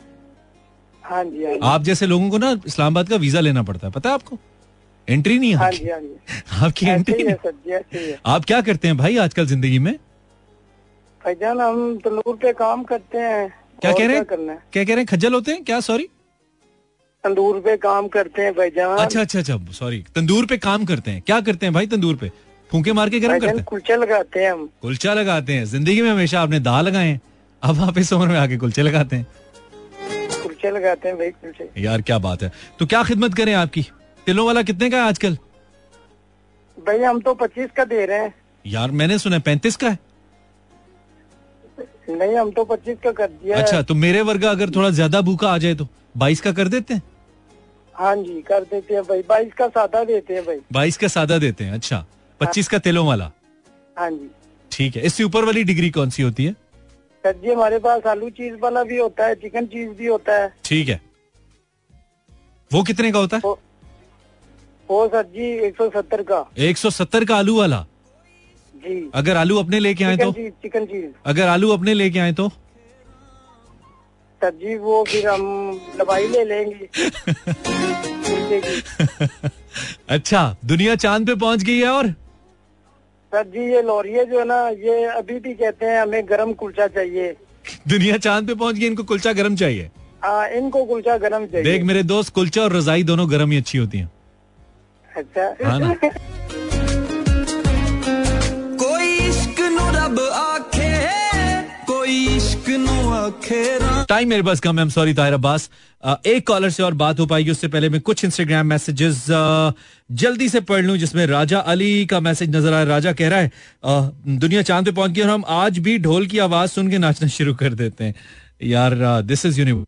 हाँ जी हाँ जी आप जैसे लोगों को ना इस्लामाबाद का वीजा लेना पड़ता है पता है आपको एंट्री नहीं है आपकी। जी हाँ जी। आपकी एंट्री ही सर जी है आप क्या करते हैं भाई आजकल ज़िंदगी में? भाईजान हम तंदूर पे काम करते हैं। क्या कह रहे हैं? क्या कह रहे हैं? खज्जल होते हैं? क्या? सॉरी तंदूर पे काम करते हैं भाईजान अच्छा अच्छा अच्छा सॉरी तंदूर पे काम करते हैं। क्या करते हैं भाई तंदूर पे? फूके मार के गर्म करते हैं? कुलचे लगाते हैं हम। कुलचा लगाते हैं। ज़िंदगी में हमेशा आपने दाल लगाए हैं। अब आप इस उम्र में आके कुलचे लगाते हैं। कुलचे लगाते हैं भाई कुलचे। यार क्या बात है। तो क्या खिदमत करें आपकी? तिलों वाला कितने का है आजकल? भाई हम तो पच्चीस का दे रहे हैं। यार मैंने सुना पैंतीस का है। नहीं हम तो पच्चीस का कर दिया अच्छा तो मेरे वर्गा अगर थोड़ा ज़्यादा भूखा आ जाए तो बाईस का कर देते हैं? हाँ जी कर देते हैं भाई। बाईस का सादा देते हैं भाई। बाईस का सादा देते हैं अच्छा। पच्चीस का तिलों वाला। हाँ जी। ठीक है इससे ऊपर वाली डिग्री कौन सी होती है? सर जी हमारे पास आलू चीज़ वाला भी होता है चिकन चीज़ भी होता है। ठीक है। वो कितने का होता है? वो सर जी एक सौ सत्तर का। एक सौ सत्तर का आलू वाला? जी। अगर आलू अपने लेके आए तो? चिकन चीज़ अगर आलू अपने लेके आए तो? सब्ज़ी वो फिर हम दवाई ले लेंगे। अच्छा दुनिया चाँद पे पहुँच गई है और? सर जी ये लोरिये जो है ना ये अभी भी कहते हैं हमें गरम कुलचा चाहिए। दुनिया चाँद पे पहुँच गई इनको कुलचा गरम चाहिए? हाँ इनको कुलचा गरम चाहिए। देख मेरे दोस्त कुलचा और रजाई दोनों गरम ही अच्छी होती हैं। अच्छा। हाँ कोई इश्क नु रब आखे कोई इश्क नु आखे टाइम मेरे पास कम है सॉरी ताहिर अब्बास। एक कॉलर से और बात हो पाएगी उससे पहले मैं कुछ इंस्टाग्राम मैसेजेस जल्दी से पढ़ लूँ जिसमें राजा अली का मैसेज नज़र आया राजा कह रहा है अ, दुनिया चाँद पे पहुँच गई और हम आज भी ढोल की आवाज़ सुन के नाचना शुरू कर देते हैं। यार दिस इज़ यूनिवर्स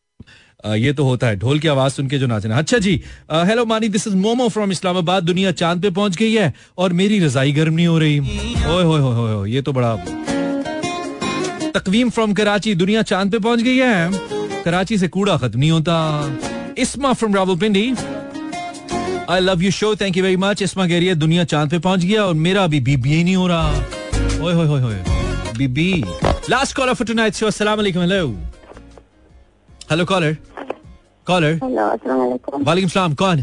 ये तो होता है। ढोल की आवाज़ सुन के जो नाचना अच्छा जी hello Mani this is Momo from Islamabad. दुनिया चाँद पे पहुँच गई है और मेरी रजाई गर्म नहीं हो रही। ओए, होए होए ये तो बड़ा तकवीम फ्रॉम कराची। दुनिया चाँद पे पहुँच गई है। कराची से कूड़ा खत्म नहीं होता। Isma from Rawalpindi. I love you show thank you very much Isma कह रही है, दुनिया चाँद पे पहुँच गया और मेरा अभी बीबी ही नहीं हो रहा। ओए, होए होए बीबी। Last call of tonight show अस्सलाम वालेकुम hello hello caller caller hello वालेकुम वालेकुम सलाम कौन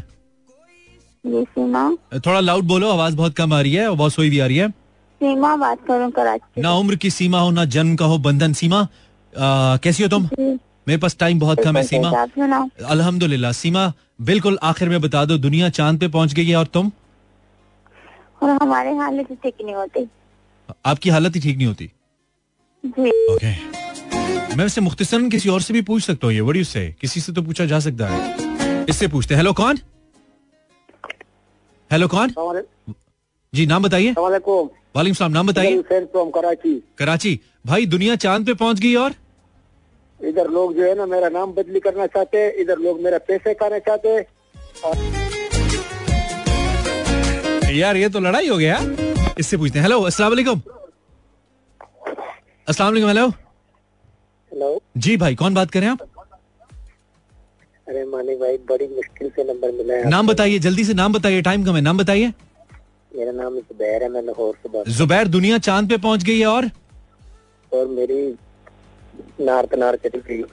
थोड़ा लाउड बोलो आवाज़ बहुत कम आ रही है और बहुत सोई भी आ रही है। सीमा बात करूँ कराची ना उम्र की सीमा हो ना जन्म का हो बंधन। सीमा आ, कैसी हो तुम? मेरे पास टाइम बहुत कम है सीमा। अल्हम्दुलिल्लाह सीमा बिल्कुल आखिर में बता दो दुनिया चाँद पे पहुँच गई है और तुम? और हमारे हालत ठीक नहीं होती। आपकी हालत ही ठीक नहीं होती? जी। ओके मैं वैसे मुख्तसरन किसी और से भी पूछ सकता हूँ ये बड़ी उससे किसी से तो पूछा जा सकता है। इससे पूछते हेलो कौन? हेलो कौन? जी नाम बताइए। वालेकुम सलाम नाम बताइए। कराची। कराची। भाई दुनिया चाँद पे पहुँच गई और? इधर लोग जो है ना मेरा नाम बदली करना चाहते हैं इधर लोग मेरा पैसे खाना चाहते हैं। यार ये तो लड़ाई हो गया। इससे पूछते हैं। हेलो अस्सलाम वालेकुम। अस्सलाम वालेकुम हेलो हेलो जी भाई कौन बात कर रहे हैं आप? अरे मानी भाई बड़ी मुश्किल से नंबर मिला है नाम बताइए जल्दी से नाम बताइए टाइम कम है। नाम बताइए। मेरा नाम जुबैर है मैं लाहौर से बात जुबैर दुनिया चाँद पे पहुँच गई है और? और मेरी नार तनार चली गई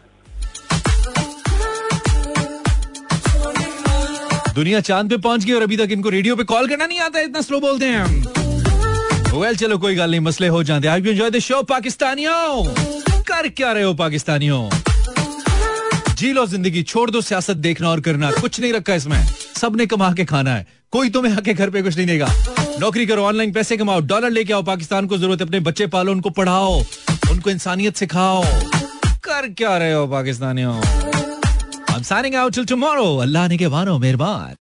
दुनिया चाँद पे पहुँच गई और अभी तक इनको रेडियो पे कॉल करना नहीं आता इतना स्लो बोलते हैं हम। वेल चलो कोई गल नहीं मसले हो जाते आई एंजॉय द शो पाकिस्तानियों! कर क्या रहे हो, पाकिस्तानियों? जी लो, ज़िंदगी छोड़ दो, सियासत देखना और करना। कुछ नहीं रखा इसमें। सबने कमा के खाना है। कोई तुम्हें आके घर पे कुछ नहीं देगा। नौकरी करो, ऑनलाइन पैसे कमाओ, डॉलर लेके आओ, पाकिस्तान को ज़रूरत है। अपने बच्चे पालो, उनको पढ़ाओ, उनको इंसानियत सिखाओ। कर क्या रहे हो, पाकिस्तानियों? I'm signing out till tomorrow. अल्लाह ने के मानो मेहरबान।